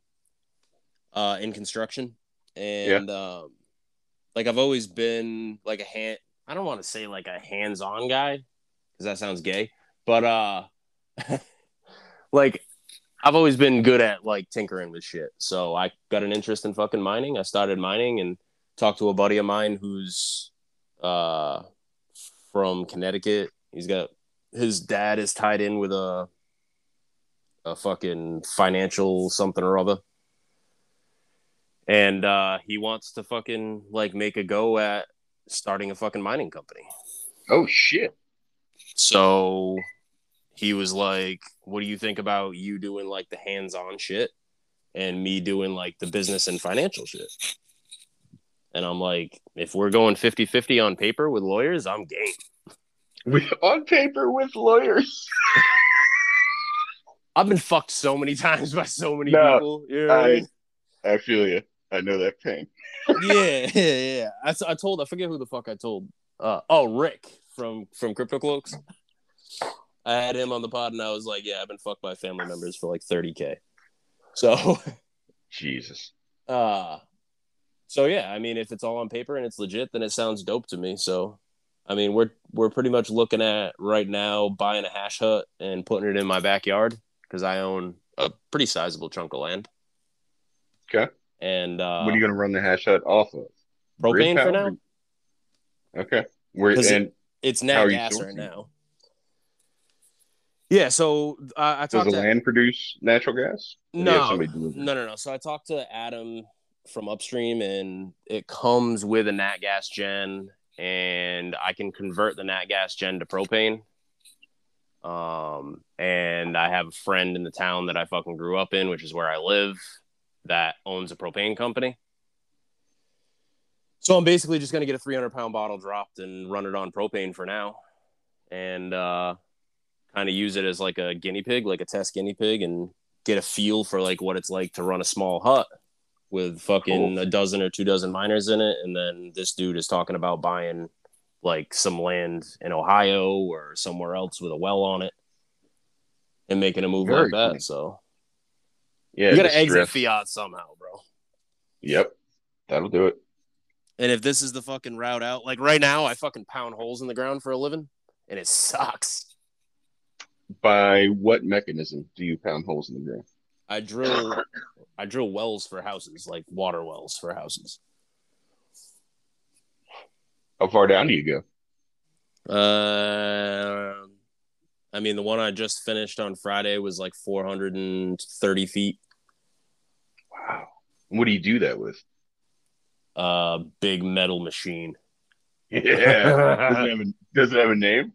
uh in construction. And um like I've always been like a hand I don't want to say like a hands-on guy cuz that sounds gay but uh like I've always been good at like tinkering with shit. So I got an interest in fucking mining. I started mining and talked to a buddy of mine who's uh from Connecticut he's got his dad is tied in with a a fucking financial something or other. And uh he wants to fucking like make a go at starting a fucking mining company. Oh shit. So he was like, What do you think about you doing like the hands on shit and me doing like the business and financial shit? And I'm like, if we're going 50 50 on paper with lawyers, I'm game. We on paper with lawyers. I've been fucked so many times by so many No, people. You know I I mean? I feel you. I know that pain. yeah, yeah, yeah. I, I told I forget who the fuck I told. Uh, oh, Rick from from Crypto Cloaks. I had him on the pod, and I was like, "Yeah, I've been fucked by family members for like thirty k." So, Jesus. uh, so yeah, I mean, if it's all on paper and it's legit, then it sounds dope to me. So, I mean, we're we're pretty much looking at right now buying a hash hut and putting it in my backyard because I own a pretty sizable chunk of land. Okay. And uh, what are you gonna run the hash hut off of? propane for power? now? Okay. Where and It's How nat gas right now. Yeah, so uh, I does talked the to land produce natural gas? Or do you have no, it? no, no, no. So I talked to Adam from upstream, and it comes with a nat gas gen, and I can convert the nat gas gen to propane. Um, and I have a friend in the town that I fucking grew up in, which is where I live, that owns a propane company. So I'm basically just gonna get a 300 pound bottle dropped and run it on propane for now, and uh, kind of use it as like a guinea pig, like a test guinea pig, and get a feel for like what it's like to run a small hut with fucking Cool. a dozen or two dozen miners in it. And then this dude is talking about buying like some land in Ohio or somewhere else with a well on it and making a move Very like that. cool. So Yeah, you got to exit stress. fiat somehow, bro. Yep, that'll do it. And if this is the fucking route out, like right now, I fucking pound holes in the ground for a living, and it sucks. By what mechanism do you pound holes in the ground? I drill, I drill wells for houses, like water wells for houses. How far down do you go? Uh, I mean, the one I just finished on Friday was like 430 feet. Wow. What do you do that with? Uh, big metal machine. Yeah. does, it have a, does it have a name?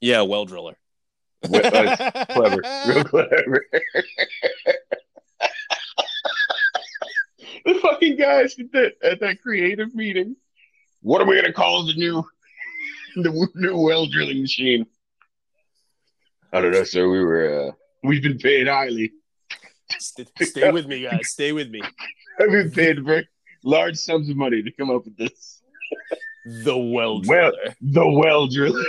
Yeah, well driller. Well, clever. Real clever. the fucking guys at that, at that creative meeting. What are we gonna call the new the new well drilling machine? I don't know, sir. We were uh, we've been paid highly. Stay, stay with me, guys. Stay with me. I've been paid very large sums of money to come up with this. The well Well- The well driller.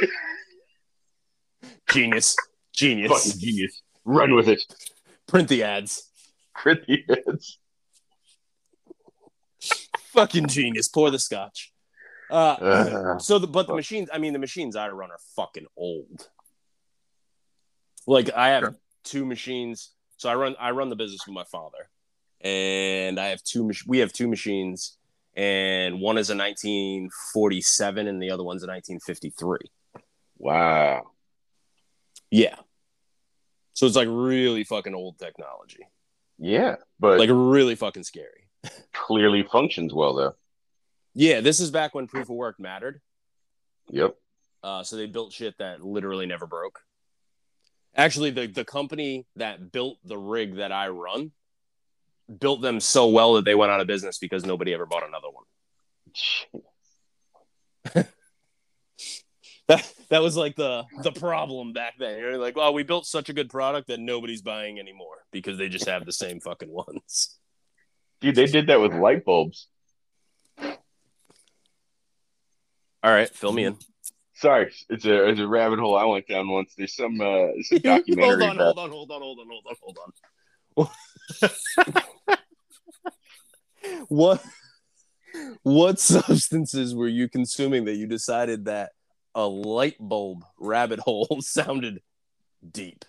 Genius. Genius. Fucking genius. Run with it. Print the ads. Print the heads. Fucking genius. Pour the scotch. Uh, Uh, so the but the machines, I mean the machines I run are fucking old. Like I have Sure. two machines. So I run I run the business with my father. And I have two mach- we have two machines and one is a 1947 and the other one's a 1953. wow. Yeah. So it's like really fucking old technology. Yeah, but Like really fucking scary. Clearly functions well though. Yeah, this is back when proof of work mattered. Yep. Uh, so they built shit that literally never broke. Actually, the the company that built the rig that I run built them so well that they went out of business because nobody ever bought another one. That that was like the the problem back then. You're like, well, we built such a good product that nobody's buying anymore because they just have the same fucking ones. Dude, they did that with light bulbs. All right, fill me in. Sorry, it's a it's a rabbit hole I went down once. There's some uh there's some documentary hold on, about hold on, hold on, hold on, hold on, hold on. what what substances were you consuming that you decided that a light bulb rabbit hole sounded deep?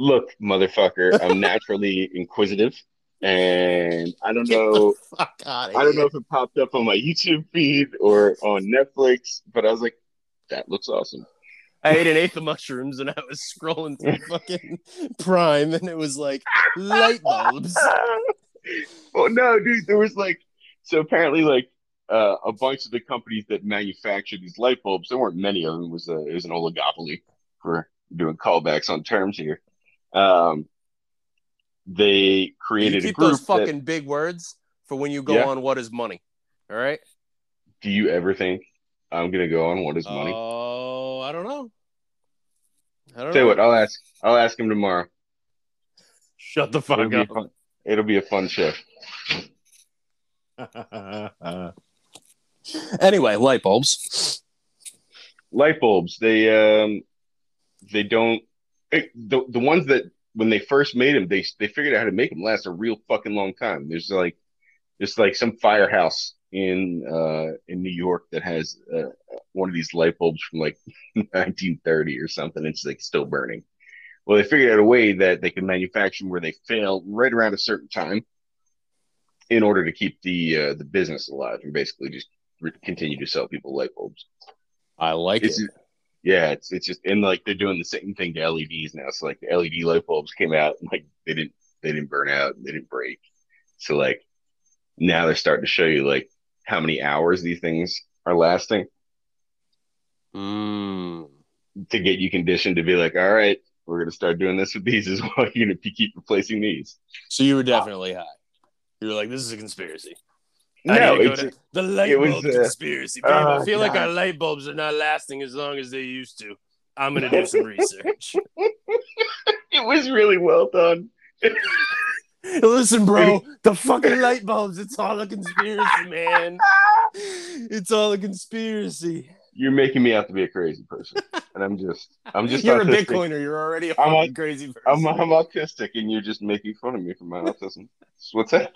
look, motherfucker, I'm naturally inquisitive and I don't know I don't know if it popped up on my YouTube feed or on Netflix, but I was like, that looks awesome. I ate an eighth of mushrooms and I was scrolling through fucking Prime and it was like light bulbs. well, no, dude, there was like, so apparently, like, uh, a bunch of the companies that manufacture these light bulbs, there weren't many of them. It was a, it was an oligopoly for doing callbacks on terms here. Um, they You created a keep group. those that- fucking big words for when you go Yeah. on what is money. All right. do you ever think I'm gonna go on what is money? Oh, I don't know. I don't Tell you know. what, I'll ask. I'll ask him tomorrow. Shut the It'll fuck be, up. fun, it'll be a fun show. anyway, light bulbs. light bulbs they um they don't it, the the ones that when they first made them they they figured out how to make them last a real fucking long time. There's like there's like some firehouse in uh in New York that has uh, one of these light bulbs from like 1930 or something it's like still burning. Well they figured out a way that they can manufacture where they fail right around a certain time in order to keep the uh, the business alive and basically just re- continue to sell people light bulbs. I like it's it. Yeah, it's it's just and like they're doing the same thing to LEDs now. So like the LED light bulbs came out and like they didn't they didn't burn out, they didn't break. So like now they're starting to show you like how many hours these things are lasting Mm. to get you conditioned to be like, all right, we're gonna start doing this with these as well. You're gonna keep replacing these. So you were definitely high. You were like, "This is a conspiracy." I No, to the light it was, bulb uh, conspiracy. Babe, I oh, feel like our light bulbs are not lasting as long as they used to. I'm gonna do some research. it was really well done. Listen, bro, the fucking light bulbs, it's all a conspiracy, man. It's all a conspiracy. You're making me out to be a crazy person, and I'm just, I'm just You're a. Bitcoiner. You're already a I'm crazy person. I'm, I'm autistic, and you're just making fun of me for my autism. So what's that?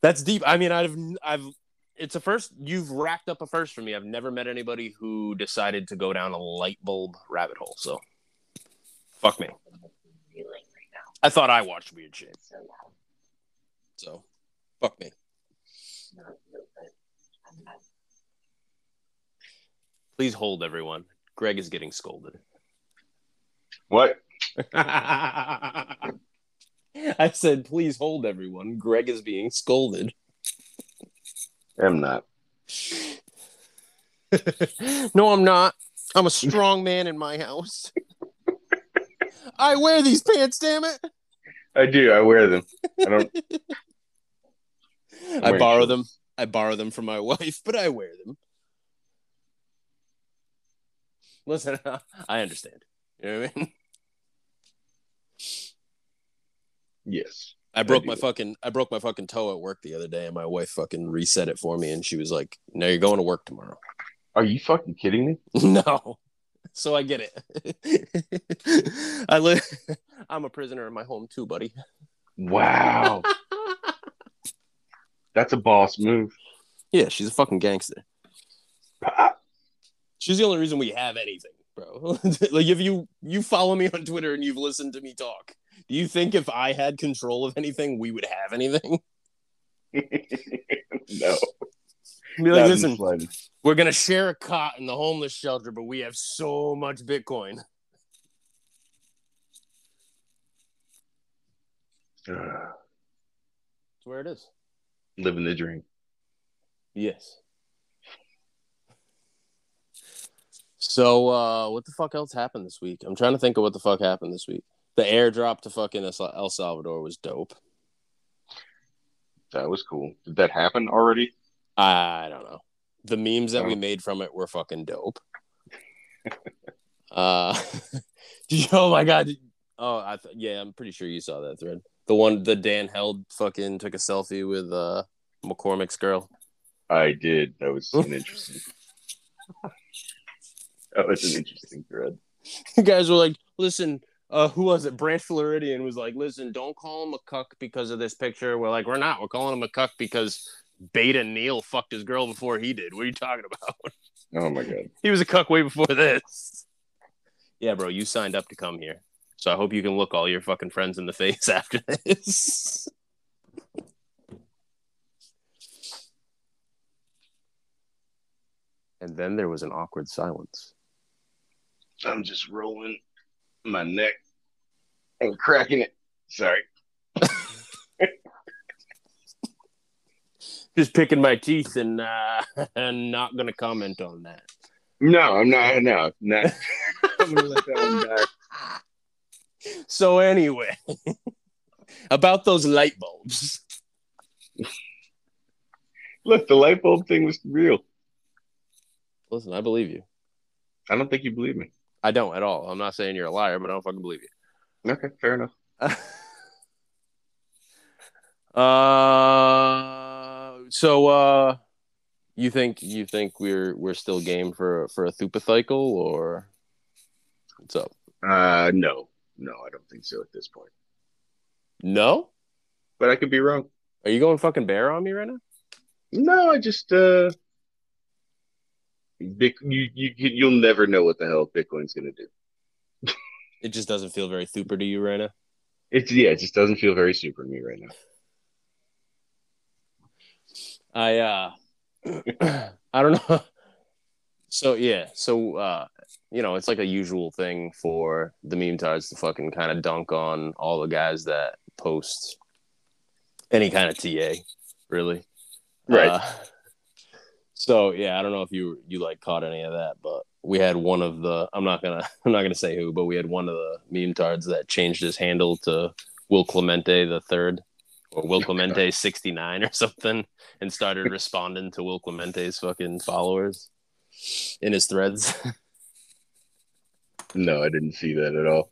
That's deep. I mean, I've I've it's a first you've racked up a first for me. I've never met anybody who decided to go down a light bulb rabbit hole. So fuck me. Feeling right now. I thought I watched weird shit. So fuck me. Not real, but I'm not. Please hold everyone. Greg is getting scolded. What? I said, please hold everyone. Greg is being scolded. I'm not. no, I'm not. I'm a strong man in my house. I wear these pants, damn it. I do. I wear them. I don't. I borrow shorts. them. I borrow them from my wife, but I wear them. Listen, I understand. You know what I mean? Yes. I broke my that. fucking I broke my fucking toe at work the other day, and my wife fucking reset it for me, and she was like, "Now you're going to work tomorrow." Are you fucking kidding me? no, so I get it. I live. I'm a prisoner in my home too, buddy. Wow. That's a boss move. Yeah, she's a fucking gangster. Ah, She's the only reason we have anything, bro. like if you you follow me on Twitter and you've listened to me talk, do you think if I had control of anything, we would have anything? no. Be like, listen, we're gonna share a cot in the homeless shelter, but we have so much Bitcoin. That's where it is. living the dream. Yes. So, uh, what the fuck else happened this week? I'm trying to think of what the fuck happened this week. The airdrop to fucking El Salvador was dope. That was cool. Did that happen already? I don't know. The memes that we Oh. made from it were fucking dope. uh, did you, oh my god! Oh, I th- yeah, I'm pretty sure you saw that thread. The one the Dan Held fucking took a selfie with uh McCormack's girl. I did. That was an interesting. that was an interesting thread. You guys were like, listen, uh, who was it? Branch Floridian was like, listen, don't call him a cuck because of this picture. We're like, we're not. We're calling him a cuck because Beta Neil fucked his girl before he did. What are you talking about? Oh my god. he was a cuck way before this. Yeah, bro, you signed up to come here. So I hope you can look all your fucking friends in the face after this. and then there was an awkward silence. I'm just rolling my neck and cracking it. Sorry. Just picking my teeth and uh, and not gonna comment on that. No, I'm not. No, not. I'm gonna let that one die. So anyway, about those light bulbs. Look, the light bulb thing was real. Listen, I believe you. I don't think you believe me. I don't at all. I'm not saying you're a liar, but I don't fucking believe you. Okay, fair enough. uh, so uh, you think you think we're we're still game for for a supercycle or what's up? Uh, no, no, I don't think so at this point. No, But I could be wrong. are you going fucking bear on me right now? No, I just uh, You you you'll never know what the hell Bitcoin's gonna do. It just doesn't feel very super to you right now. It's yeah, it just doesn't feel very super to me right now. I uh, I don't know. So yeah, so uh, you know, it's like a usual thing for the meme tards to fucking kind of dunk on all the guys that post any kind of TA, really. Right. Uh, so yeah, I don't know if you you like caught any of that, but we had one of the I'm not gonna I'm not gonna say who, but we had one of the meme tards that changed his handle to Will Clemente the third or Will Clemente sixty nine or something, and started responding to Will Clemente's fucking followers in his threads. No, I didn't see that at all.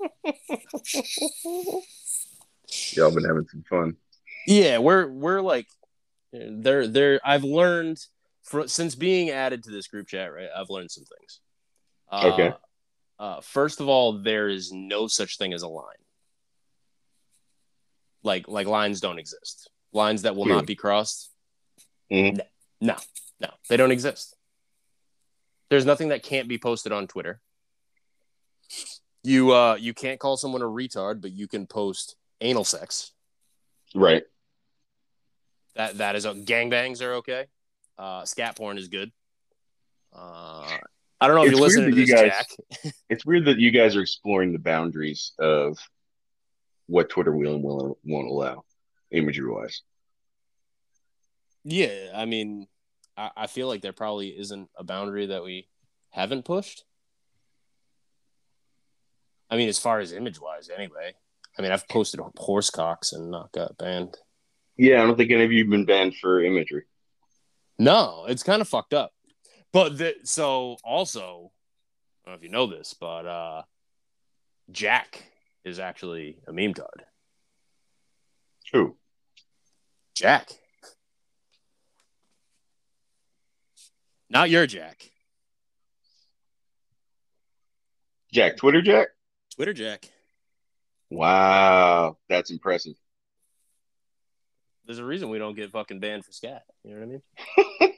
Y'all been having some fun. yeah, we're we're like they're they're I've learned fr- since being added to this group chat, right? I've learned some things. Uh, Okay. Uh, first of all, there is no such thing as a line. Like like lines don't exist. Lines that will Hmm. not be crossed. Mhm. No, no, they don't exist. There's nothing that can't be posted on Twitter. You uh you can't call someone a retard, but you can post anal sex. Right. That that is a gangbangs are okay. Uh, scat porn is good. Uh, I don't know if It's you're listening to this, you guys- Jack. It's weird that you guys are exploring the boundaries of what Twitter will and will won't allow, imagery wise. Yeah, I mean, I, I feel like there probably isn't a boundary that we haven't pushed. I mean, as far as image wise, anyway. I mean, I've posted horse cocks and not got banned. Yeah, I don't think any of you have been banned for imagery. No, it's kind of fucked up. But the, so also, I don't know if you know this, but uh, Jack is actually a meme tard. Who? Jack. Not your Jack. Jack, Twitter Jack? Twitter Jack. Wow, that's impressive. There's a reason we don't get fucking banned for scat. You know what I mean?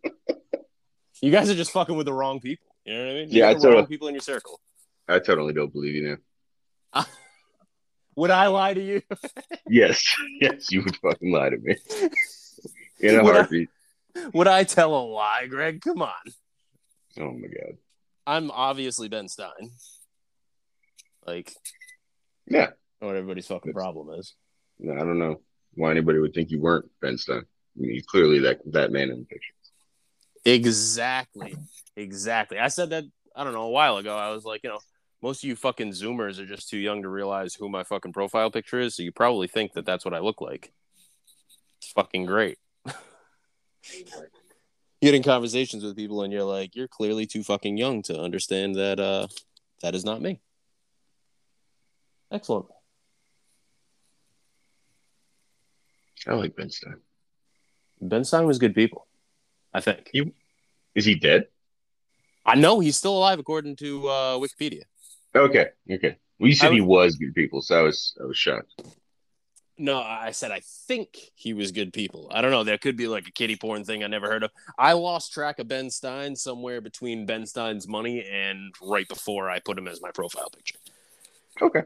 you guys are just fucking with the wrong people. You know what I mean? You Yeah, got I the totally- wrong people in your circle. I totally don't believe you now. Would I lie to you? Yes, yes, you would fucking lie to me. In a Would I- Would I tell a lie, Greg? Come on. Oh my god. I'm obviously Ben Stein. Like, Yeah. What everybody's fucking problem is. No, I don't know why anybody would think you weren't Ben Stein. I mean, clearly that that man in the picture. Exactly. Exactly. I said that, I don't know, a while ago. I was like, you know, most of you fucking Zoomers are just too young to realize who my fucking profile picture is. So you probably think that that's what I look like. It's fucking great. Getting conversations with people and you're like, you're clearly too fucking young to understand that uh that is not me. Excellent. I like Ben Stein. Ben Stein was good people. I think. Is he dead? I know he's still alive according to uh Wikipedia. Okay, okay. Well, you said I he was good people, so I was I was shocked. No, I said I think he was good people. I don't know. There could be like a kitty porn thing I never heard of. I lost track of Ben Stein somewhere between Ben Stein's money and right before I put him as my profile picture. Okay,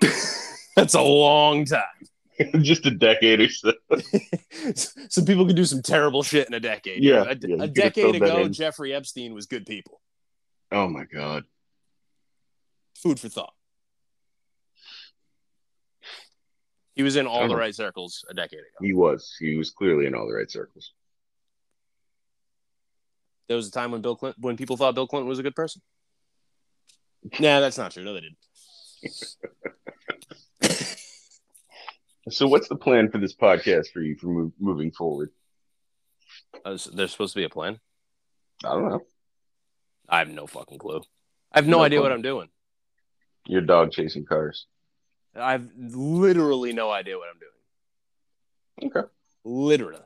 That's a long time. just a decade or so. some people can do some terrible shit in a decade. Yeah, a, yeah, a decade ago. Jeffrey Epstein was good people. Oh my god. Food for thought. He was in all the right circles a decade ago. He was. He was clearly in all the right circles. There was a time when Bill Clinton, when people thought Bill Clinton was a good person. Nah, that's not true. No, they didn't. So, what's the plan for this podcast for you for move, moving forward? Uh, s- there's supposed to be a plan. I don't know. I have no fucking clue. I have no, No idea clue. what I'm doing. Your dog chasing cars. I have literally no idea what I'm doing. Okay. Literally.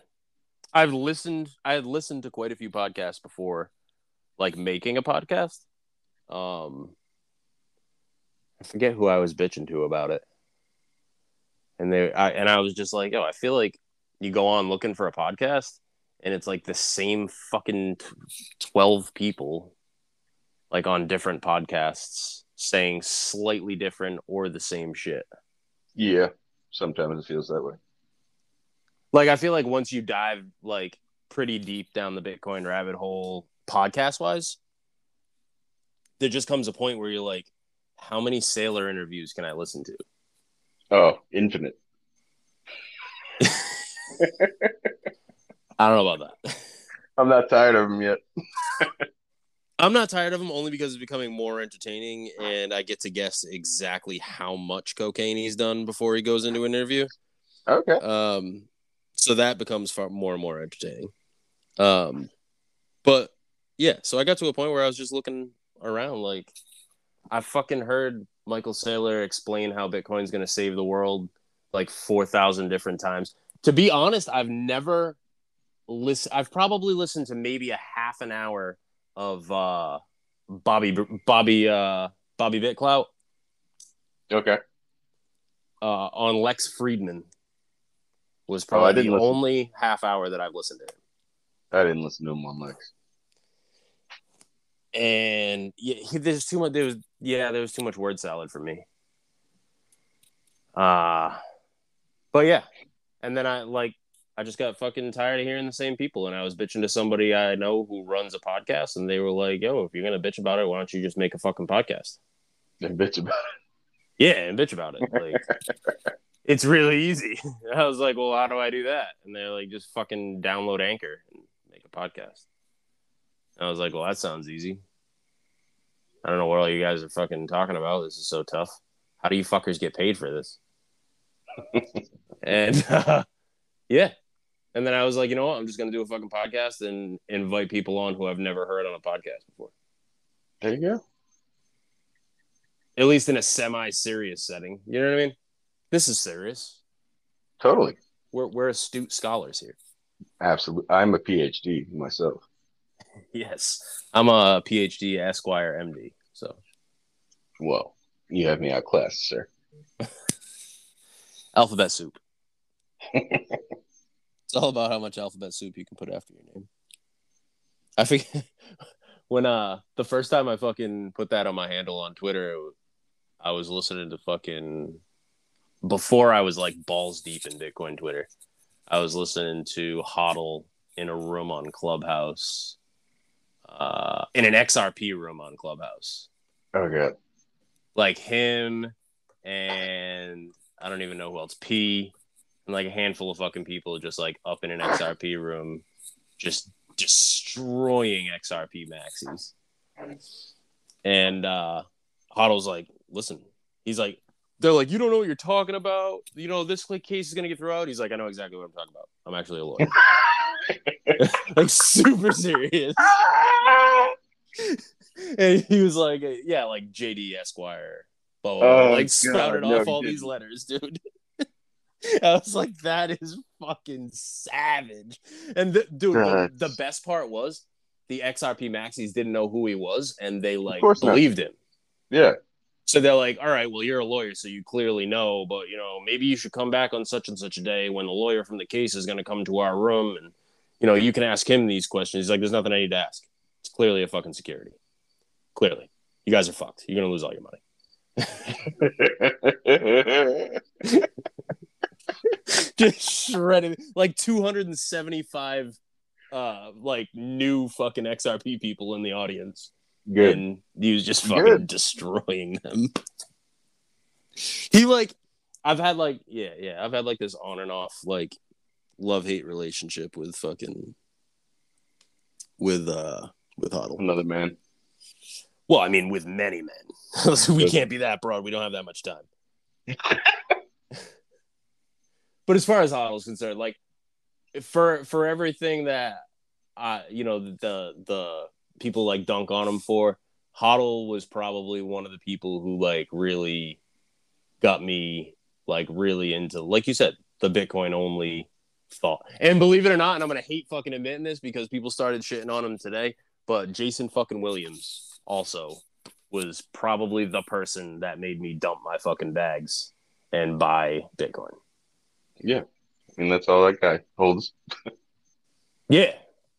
I've listened I had listened to quite a few podcasts before like making a podcast. Um I forget who I was bitching to about it. And they I and I was just like, "Oh, I feel like you go on looking for a podcast and it's like the same fucking t- 12 people like on different podcasts saying slightly different or the same shit. Yeah. Sometimes it feels that way. Like I feel like once you dive like pretty deep down the Bitcoin rabbit hole podcast wise, there just comes a point where you're like, how many Saylor interviews can I listen to? Oh, infinite. I don't know about that. I'm not tired of them yet. I'm not tired of him only because it's becoming more entertaining, and I get to guess exactly how much cocaine he's done before he goes into an interview. Okay. Um, so that becomes far more and more entertaining. Um, but yeah, so I got to a point where I was just looking around, like I fucking heard Michael Saylor explain how Bitcoin's going to save the world like four thousand different times. To be honest, I've never listen. I've probably listened to maybe a half an hour of uh, Bobby Bobby uh, Bobby Bitclout Okay. uh, on Lex Fridman. Was Oh, probably didn't the listen. only half hour that I've listened to him. I didn't listen to him on Lex. And yeah, he- there's too much. There was yeah, there was too much word salad for me. Uh but yeah, and then I like I just got fucking tired of hearing the same people, and I was bitching to somebody I know who runs a podcast, and they were like, "Yo, if you're gonna bitch about it, why don't you just make a fucking podcast?" And bitch about it?" Yeah, and bitch about it. Like, it's really easy. I was like, "Well, how do I do that?" And they're like, "Just fucking download Anchor and make a podcast." And I was like, "Well, that sounds easy." I don't know what all you guys are fucking talking about. This is so tough. How do you fuckers get paid for this? and uh, yeah, and then I was like, you know what? I'm just gonna do a fucking podcast and invite people on who I've never heard on a podcast before. There you go. at least in a semi-serious setting. You know what I mean? This is serious. Totally. We're we're astute scholars here. Absolutely. I'm a PhD myself. Yes, I'm a PhD Esquire MD. So Well, you have me outclassed, sir. alphabet soup. it's all about how much alphabet soup you can put after your name. I think when uh the first time I fucking put that on my handle on Twitter, I was listening to fucking before I was like balls deep in Bitcoin Twitter. I was listening to Hodl in a room on Clubhouse, uh, in an XRP room on Clubhouse. Oh god. like him and I don't even know who else, P, and like a handful of fucking people just like up in an XRP room, just destroying XRP maxis. And uh Hodl's like, listen, he's like, they're like, you don't know what you're talking about. You know, this case is gonna get thrown out. He's like, I know exactly what I'm talking about. I'm actually a lawyer. like super serious. and he was like, yeah, like JD Esquire, blah, blah, blah. Oh, like God, spouted no, off all these letters, dude. I was like, that is fucking savage. And the, dude, the, the best part was the XRP maxis didn't know who he was, and they like course not. believed him. Yeah. So they're like, all right, well, you're a lawyer, so you clearly know, but you know, maybe you should come back on such and such a day when the lawyer from the case is going to come to our room, and you know, you can ask him these questions. He's like, there's nothing I need to ask. It's clearly a fucking security. Clearly, you guys are fucked. You're gonna lose all your money. Just shredded like 275 uh like new fucking XRP people in the audience. Good. and he was just fucking Good. destroying them. he like, I've had like, yeah, yeah, I've had like this on and off like love hate relationship with fucking with uh with Hodl. Another man. Well, I mean, with many men. we can't be that broad. We don't have that much time. but as far as Hodl is concerned, like for for everything that uh you know the the people like dunk on him for, Hodl was probably one of the people who like really got me like really into like you said the Bitcoin only thought. And believe it or not, and I'm gonna hate fucking admitting this because people started shitting on him today, but Jason fucking Williams also was probably the person that made me dump my fucking bags and buy Bitcoin. Yeah. And that's all that guy holds. Yeah.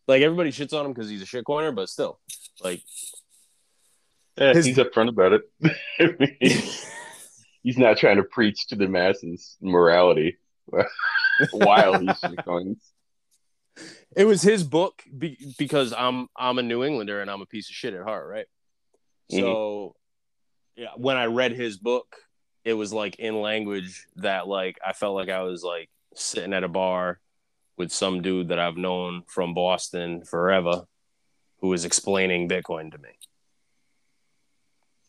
Like everybody shits on him because he's a shit shitcoiner, but still, like, Yeah, His- he's upfront about it. he's not trying to preach to the masses morality while he's shitcoins. it was his book be- because I'm I'm a New Englander and I'm a piece of shit at heart, right? Mm-hmm. So yeah, when I read his book, it was like in language that like I felt like I was like sitting at a bar with some dude that I've known from Boston forever who was explaining Bitcoin to me.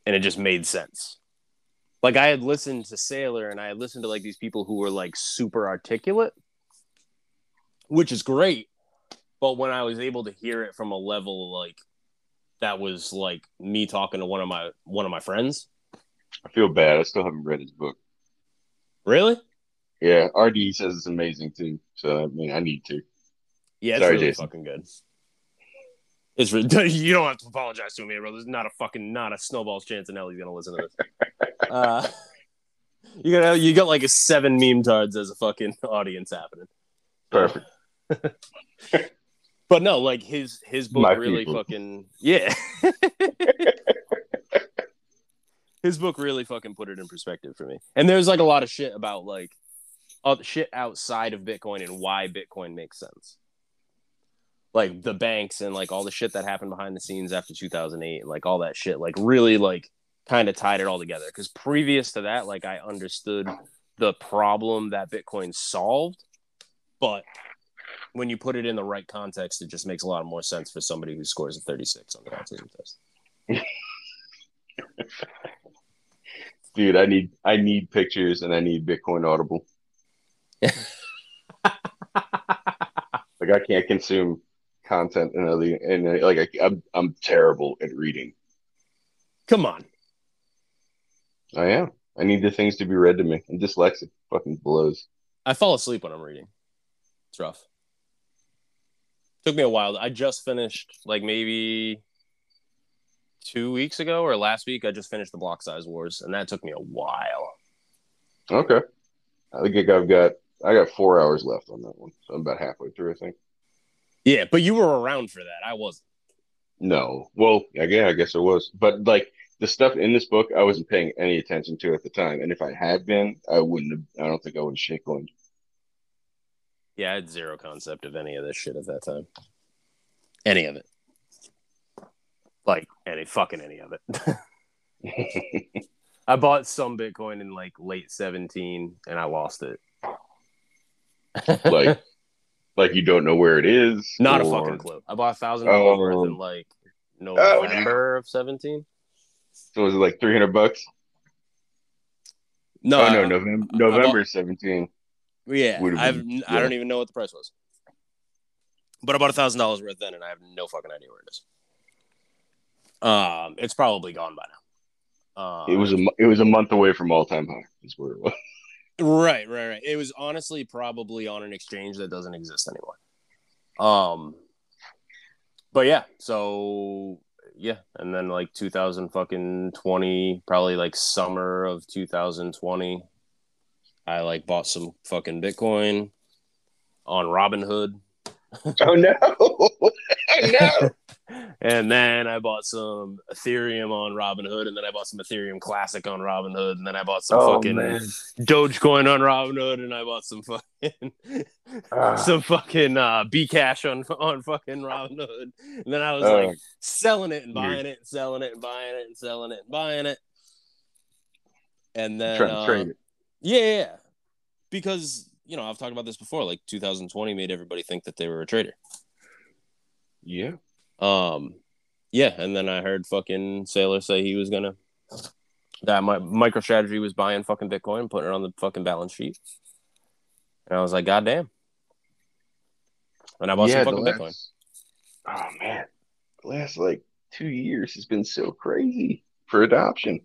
And it just made sense. Like I had listened to Saylor and I had listened to like these people who were like super articulate, which is great. But when I was able to hear it from a level like that was like me talking to one of my one of my friends. I feel bad. I still haven't read his book. Really? Yeah, RD says it's amazing too. So I mean, I need to. Yeah, it's Sorry, really Jason. fucking good. It's you don't have to apologize to me, bro. There's not a fucking not a snowball's chance in hell he's gonna listen to this. uh, you got you got like a seven meme tards as a fucking audience happening. Perfect. But no, like his his book My really people. fucking yeah. his book really fucking put it in perspective for me. And there's like a lot of shit about like uh, shit outside of Bitcoin and why Bitcoin makes sense. Like the banks and like all the shit that happened behind the scenes after 2008 and like all that shit like really like kind of tied it all together cuz previous to that like I understood the problem that Bitcoin solved but when you put it in the right context it just makes a lot more sense for somebody who scores a 36 on the autism test. Dude, I need I need pictures and I need Bitcoin Audible. like I can't consume content and other and uh, like I, I'm I'm terrible at reading. Come on. I am. I need the things to be read to me. I'm dyslexic. Fucking blows. I fall asleep when I'm reading. It's rough. Took me a while. I just finished like maybe two weeks ago or last week. I just finished the Block Size Wars, and that took me a while. Okay. I think I've got I got four hours left on that one. So I'm about halfway through, I think. Yeah, but you were around for that. I wasn't. No. Well, yeah, I guess it was. But like the stuff in this book, I wasn't paying any attention to at the time. And if I had been, I wouldn't have I don't think I would have shitcoined. Yeah, I had zero concept of any of this shit at that time. Any of it. Like any fucking any of it. I bought some Bitcoin in like late 17 and I lost it. like like you don't know where it is. Not a fucking clue. I bought a thousand dollars Oh. worth in like November of 17. So was it like three hundred bucks? No, oh no, I- November I November seventeen. Yeah, I've been- I don't even know what the price was. But I bought a thousand dollars worth then, and I have no fucking idea where it is. Um, it's probably gone by now. Um, It was a it was a month away from all time high. Is where it was. Right, right, right. It was honestly probably on an exchange that doesn't exist anymore. Um, but yeah, so yeah, and then like 2000 fucking 20, probably like summer of 2020, I like bought some fucking Bitcoin on Robinhood. Oh no! oh no! And then I bought some Ethereum on Robinhood, and then I bought some Ethereum Classic on Robinhood, and then I bought some Oh fucking man! Dogecoin on Robinhood, and I bought some fucking Ah. some fucking uh, Bcash on on fucking Robinhood, and then I was Oh. like selling it and buying it, and selling it and buying it, and selling it and buying it, and then trying to uh, trade it. yeah. because you know I've talked about this before. Like 2020 made everybody think that they were a trader. Yeah. Um, yeah, and then I heard fucking Saylor say he was gonna that my MicroStrategy was buying fucking Bitcoin, putting it on the fucking balance sheet, and I was like, God damn! And I bought yeah, some fucking Bitcoin. Oh man, the last like two years has been so crazy for adoption.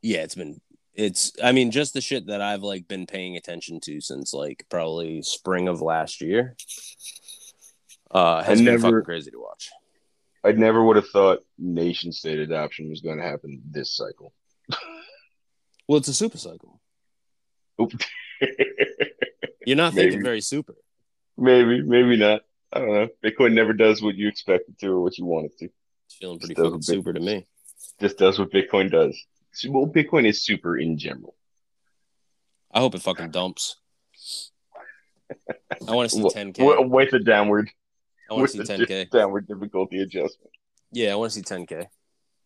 Yeah, it's been it's I mean just the shit that I've like been paying attention to since like probably spring of last year. Uh, has I been never- fucking crazy to watch. I never would have thought nation state adoption was going to happen this cycle. Well, it's a super cycle. You're not thinking Maybe. very super. maybe, maybe not. I don't know. Bitcoin never does what you expect it to or what you want it to. It's feeling pretty fucking super to me. Just does what Bitcoin does. Well, Bitcoin is super in general. I hope it fucking dumps. I want to see Wha- 10k. Wi- With the downward, I want to see the 10k. downward difficulty adjustment. Yeah, I want to see 10k.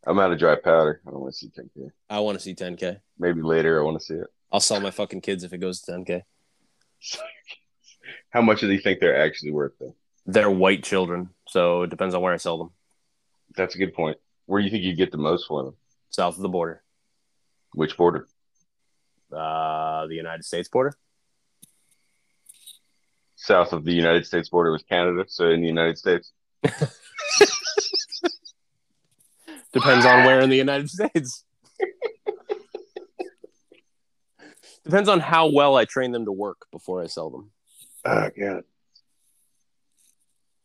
I'm out of dry powder. I don't want to see 10K. I want to see 10k. Maybe later I want to see it. I'll sell my fucking kids if it goes to 10k. How much do they think they're actually worth, though? They're white children, so it depends on where I sell them. That's a good point. Where do you think you get the most for them? South of the border, Which border? uh, the United States border. South of the United States border with Canada, so in the United States. Depends on where in the United States. Depends on how well I train them to work before I sell them. Oh god.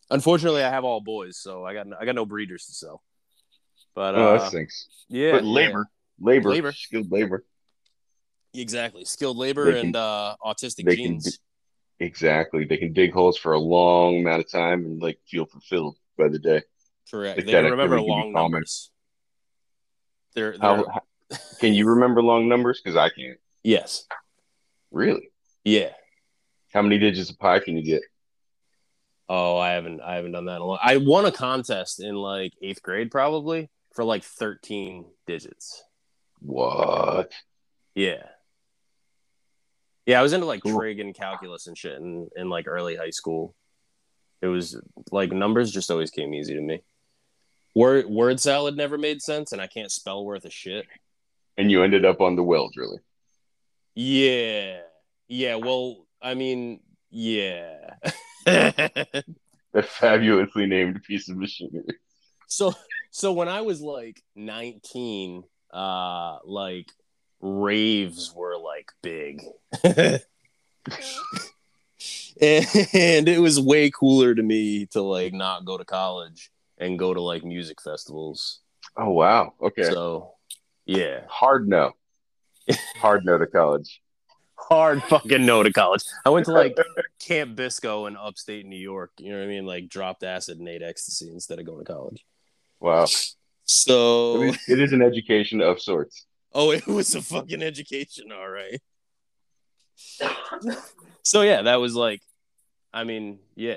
Unfortunately, I have all boys, so I got I got no breeders to sell. But Oh, uh, that stinks. yeah, but yeah. labor, labor, Labor. skilled labor. exactly skilled labor can- and uh, autistic genes. Exactly. They can dig holes for a long amount of time and like feel fulfilled by the day. Correct. like They can remember activity can be long numbers. They're, they're How, how- can you remember long numbers? Because I can't. yes, Really? yeah. How many digits of pi can you get? Oh, I haven't I haven't done that in a long. I won a contest in like eighth grade, probably for like thirteen digits. What? Yeah. Yeah, I was into like Cool. trig and calculus and shit in, in like early high school. It was like numbers just always came easy to me. Word word salad never made sense, and I can't spell worth a shit. And you ended up on the well really? Yeah, yeah. Well, I mean, yeah. That fabulously named piece of machinery. so so when I was like 19, uh like raves were like big. and it was way cooler to me to like mm-hmm. not go to college and go to like music festivals. Oh wow. Okay. So yeah. Hard no. Hard no to college. Hard fucking no to college. I went to like Camp Bisco in upstate New York. You know what I mean? Like dropped acid and ate ecstasy instead of going to college. Wow. So It is, it is an education of sorts. Oh, it was a fucking education, all right. so yeah, that was like, I mean, yeah,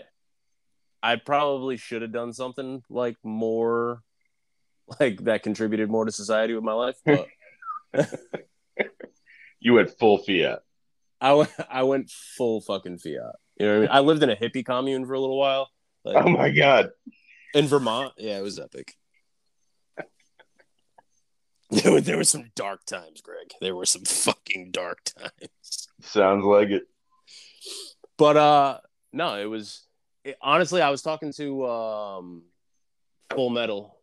I probably should have done something like more, like that contributed more to society with my life. But You went full fiat. I went, I went full fucking fiat. You know what I mean? I lived in a hippie commune for a little while, like Oh my god. in Vermont. Yeah, it was epic. There were, there were some dark times, Greg. There were some fucking dark times. Sounds like it. but uh no it was it, honestly i was talking to um full metal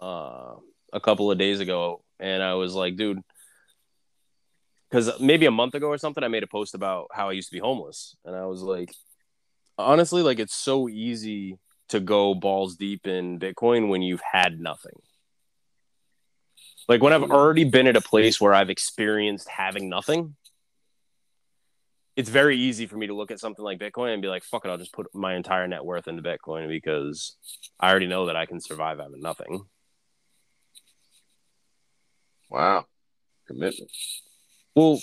uh a couple of days ago and i was like dude because maybe a month ago or something i made a post about how i used to be homeless and i was like honestly like it's so easy to go balls deep in bitcoin when you've had nothing like when i've already been at a place where i've experienced having nothing it's very easy for me to look at something like Bitcoin and be like, fuck it, I'll just put my entire net worth into Bitcoin because I already know that I can survive having nothing. Wow. Commitment. Well,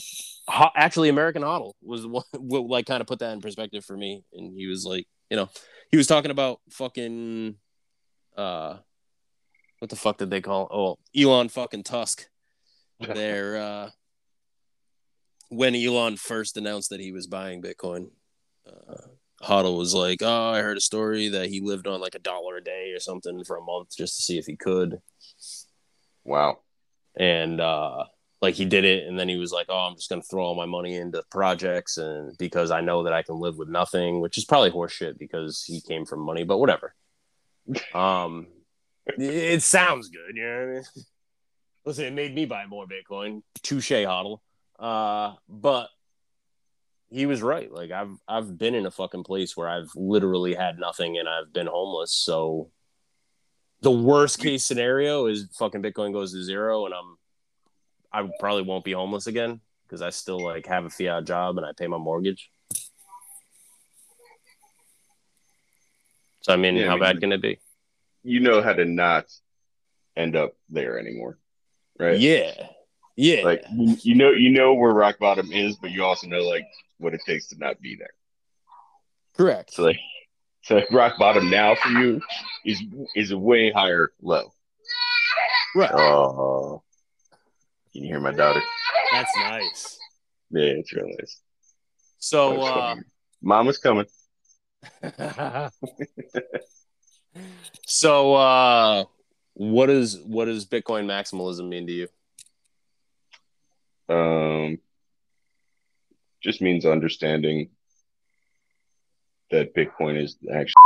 ho- actually, American Hodl was the one like kind of put that in perspective for me. And he was like, you know, he was talking about fucking, uh, what the fuck did they call? Oh, Elon fucking Tusk. There, uh, when Elon first announced that he was buying Bitcoin, uh, Hodl was like, "Oh, I heard a story that he lived on like a dollar a day or something for a month just to see if he could." Wow. And uh, like he did it, and then he was like, "Oh, I'm just gonna throw all my money into projects, and because I know that I can live with nothing," which is probably horseshit because he came from money, but whatever. Um, it, sounds good, you know what I mean? Listen, it made me buy more Bitcoin. Touche, Hodl. Uh, but he was right. Like I've I've been in a fucking place where I've literally had nothing and I've been homeless. So the worst case scenario is fucking Bitcoin goes to zero and I'm I probably won't be homeless again because I still like have a fiat job and I pay my mortgage. So I mean, Yeah, I how mean, bad can it be? You know how to not end up there anymore. Right? Yeah. Yeah. Like you you know you know where rock bottom is, but you also know like what it takes to not be there. Correct. So like so rock bottom now for you is is a way higher low. Right. Oh, can you hear my daughter? That's nice. Yeah, it's real nice. So, That's uh, funny. Mama's coming. so, uh, what is what does Bitcoin maximalism mean to you? Um, just means understanding that Bitcoin is actually